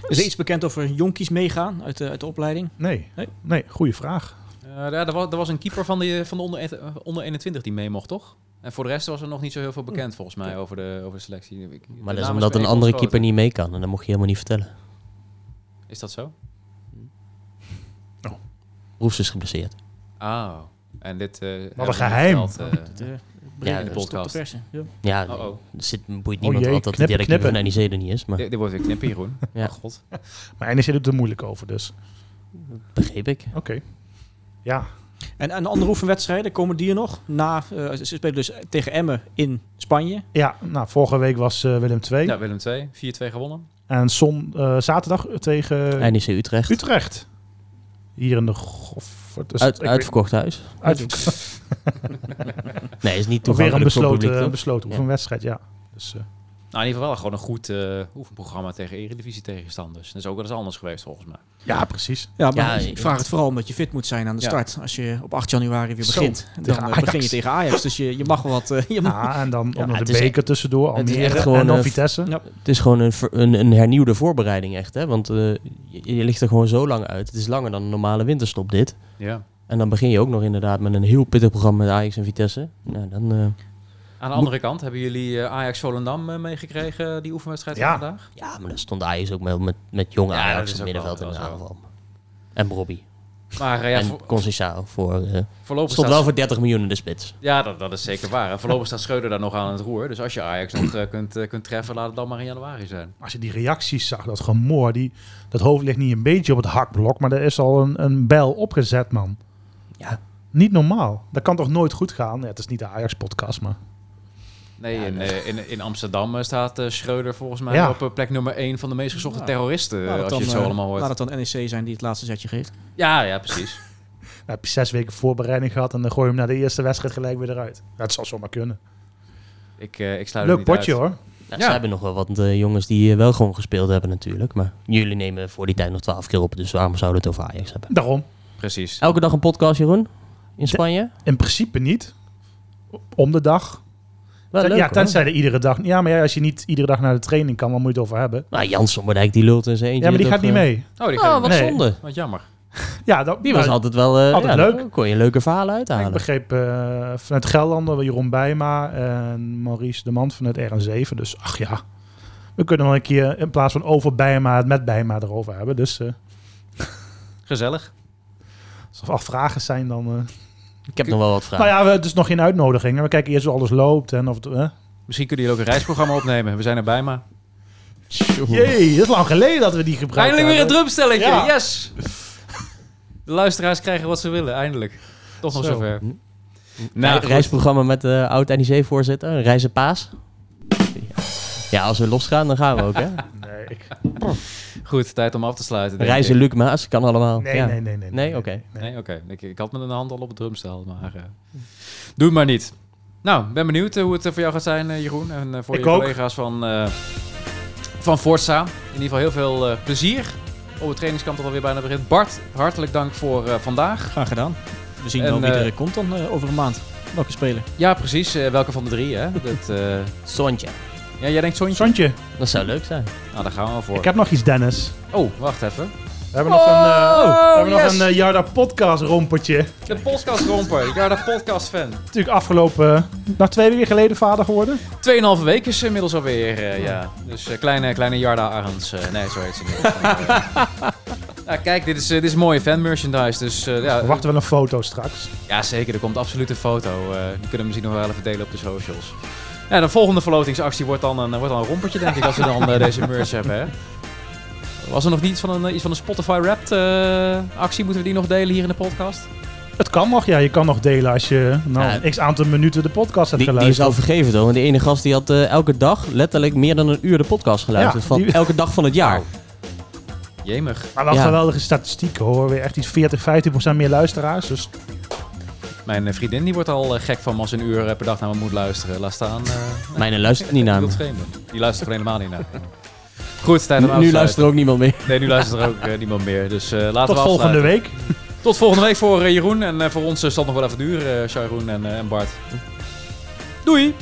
Is er iets bekend over jonkies meegaan uit de, uit de opleiding? nee, Nee? nee, goede vraag. Eh, ja, er, was, er was een keeper van de, van de onder, onder 21 die mee mocht, toch? En voor de rest was er nog niet zo heel veel bekend volgens mij over de, over de selectie. De Maar dat is omdat een andere keeper niet mee kan. En dat mocht je helemaal niet vertellen. Is dat zo? Roefs is geblesseerd. Ah, en dit... eh, hebben we een geheim. eh, De, Ja, de de podcast. persen. Ja. Ja, Oh, oh. er zit, boeit niemand jee, wat dat de keeper van. NEC er niet is. Maar Dit, dit wordt weer knippen, Jeroen. Ja. Oh, god. Maar NEC doet er moeilijk over, dus begreep ik. oké. Ja, En, en de andere oefenwedstrijden, komen die er nog? Na, eh, ze spelen dus tegen Emmen in Spanje. ja nou, vorige week was eh, Willem 2. Ja, Willem 2, 4-2 gewonnen. En zon, eh, zaterdag tegen NEC Utrecht. Utrecht. Hier in de Dus Uit, uitverkocht huis. uit, Nee, is niet weer een toegankelijk voor besloten, publiek, toch? besloten Ja. oefenwedstrijd, ja. Dus, eh, Nou, in ieder geval wel gewoon een goed eh, oefenprogramma tegen Eredivisie tegenstanders. Dat is ook wel eens anders geweest volgens mij. ja, precies. Ja, maar Ja, ik vraag het vooral omdat je fit moet zijn aan de Ja. start. Als je op 8 januari weer Zo, begint, dan tegen eh, Ajax. begin je tegen Ajax. Dus je, je mag wel wat... eh, je mag- Ja, en dan Ja, ook nog de beker tussendoor, het is Almere echt gewoon, en dan eh, Vitesse. Ja. Het is gewoon een, een, een hernieuwde voorbereiding echt. Hè? Want eh, je, je ligt er gewoon zo lang uit. Het is langer dan een normale winterstop dit. Ja. En dan begin je ook nog inderdaad met een heel pittig programma met Ajax en Vitesse. Nou, dan, eh, Aan de andere kant, hebben jullie eh, Ajax Volendam eh, meegekregen, die oefenwedstrijd Ja. vandaag? ja, maar dan stond Ajax ook met, met, met jonge Ja, dat Ajax op het middenveld in de aanval. En Bobby. Maar eh, ja, en voor, voor... eh voorlopig stond staat, wel voor 30 miljoen in de spits. Ja, dat, dat is zeker waar. En voorlopig staat Schreuder daar nog aan het roer. Dus als je Ajax nog eh, kunt, kunt treffen, laat het dan maar in januari zijn. Als je die reacties zag, dat gemoor, die, dat hoofd ligt niet een beetje op het hakblok, maar er is al een, een bijl opgezet, man. Ja. Niet normaal. Dat kan toch nooit goed gaan? Ja, het is niet de Ajax-podcast, maar... Nee, Ja, in, nee. eh, in, in Amsterdam eh, staat eh, Schreuder volgens mij Ja. op plek nummer 1 van de meest gezochte Ja. terroristen. Laat het als dan, je het zo allemaal hoort. Laat het dan NEC zijn die het laatste zetje geeft. Ja, ja, precies. Nou, heb je zes weken voorbereiding gehad en dan gooi je hem na de eerste wedstrijd gelijk weer eruit. Dat zal zomaar kunnen. ik, eh, ik sluit Leuk niet potje uit. hoor. Nou, Ja. Ze hebben nog wel wat jongens die wel gewoon gespeeld hebben natuurlijk. Maar jullie nemen voor die tijd nog 12 keer op. Dus waarom zouden we het over Ajax hebben? Daarom. Precies. Elke dag een podcast, Jeroen? In Spanje? In principe niet. Om de dag. Wel Ten- leuk, ja, hoor. tenzij er iedere dag... Ja, maar ja, als je niet iedere dag naar de training kan, wat moet je het over hebben? Nou, Jan Sommerdijk die lult in zijn eentje. Ja, maar die gaat niet eh, mee. Oh, die Oh, gaan wat Nee. zonde. Wat jammer. Ja, dat, Die was altijd wel... eh, Altijd ja, leuk. dan kon je leuke verhalen Ik uithalen. begreep eh, vanuit Gelderlander Jeroen Bijma en Maurice de Man vanuit RN7. Dus ach ja, we kunnen wel een keer in plaats van over Bijma het met Bijma erover hebben. Dus eh, Gezellig. als er al vragen zijn dan... eh. Ik heb nog wel wat vragen. Nou ja, we, het is nog geen uitnodiging. We kijken eerst hoe alles loopt. En of het, eh. Misschien kunnen jullie ook een reisprogramma opnemen. We zijn erbij, maar... Jee, dat is lang geleden dat we die gebruikt Eindelijk weer een drumstelletje. Ja. Yes! De luisteraars krijgen wat ze willen, eindelijk. Toch nog Zo. zover. Hm. Nou, reisprogramma met de oud NEC-voorzitter, Reizen Paas. Ja. ja, als we losgaan, dan gaan we ook, hè? Nee, ik. Goed, tijd om af te sluiten. denk Reizen ik. Luc Maas, kan allemaal. Nee, Ja. nee, nee, nee. Nee? Oké. Nee, oké. Ik, ik had met een hand al op het drumstel, maar... eh, doe het maar niet. Nou, ben benieuwd eh, hoe het eh, voor jou gaat zijn, Jeroen. En voor Ik je ook. collega's van, eh van Forza. In ieder geval heel veel plezier op het trainingskamp dat alweer bijna begint. Bart, hartelijk dank voor eh, vandaag. Graag gedaan. We zien En, wel wie er komt dan over een maand. Welke speler? Ja, precies. Welke van de drie, hè? Dat, eh, Sontje. Ja, jij denkt Sontje? Sontje, Dat zou leuk zijn. Nou, daar gaan we wel voor. ik heb nog iets, Dennis. Oh, wacht even. We hebben nog een, eh, we hebben nog yes. een eh, Jarda podcast rompertje. De podcast romper. Ik ben de podcast fan. Natuurlijk afgelopen, nog twee weken geleden vader geworden. Tweeënhalve week is inmiddels alweer, eh, ja. Dus eh, kleine, kleine Jarda Arends. eh, nee, zo heet ze niet. Eh, ja, kijk, dit is, eh, dit is mooie fan merchandise. Dus eh, ja, We wachten wel een foto straks. ja, zeker. Er komt absoluut een foto. eh, die kunnen we misschien nog wel even delen op de socials. Ja, de volgende verlotingsactie wordt dan een, wordt dan een rompertje, denk ik, als we dan eh, deze merch hebben. Hè? Was er nog niet van een, iets van een Spotify Wrapped eh, actie? Moeten we die nog delen hier in de podcast? Het kan nog, ja. Je kan nog delen als je nou, Ja. x aantal minuten de podcast hebt Die, die is geluisterd. al vergeven toch? Want die ene gast die had eh, elke dag letterlijk meer dan een uur de podcast geluisterd. Ja, van die- elke dag van het jaar. Jemig. Maar wel Ja. geweldige statistieken hoor. Weer echt iets 40, 15 procent meer luisteraars. Dus Mijn eh, vriendin die wordt al eh, gek van als een uur eh, per dag naar me moet luisteren. Laat staan... eh, Mijne luistert niet naar me. Die luistert er helemaal niet naar. Goed, tijd om af te Nu sluiten. luistert er ook niemand meer. Nee, nu luistert er ook niemand meer. Dus eh, laten tot we volgende afsluiten. week. Tot volgende week voor Jeroen. En eh, voor ons zal het nog wel even duren, uh, Sharon en, eh, en Bart. Doei!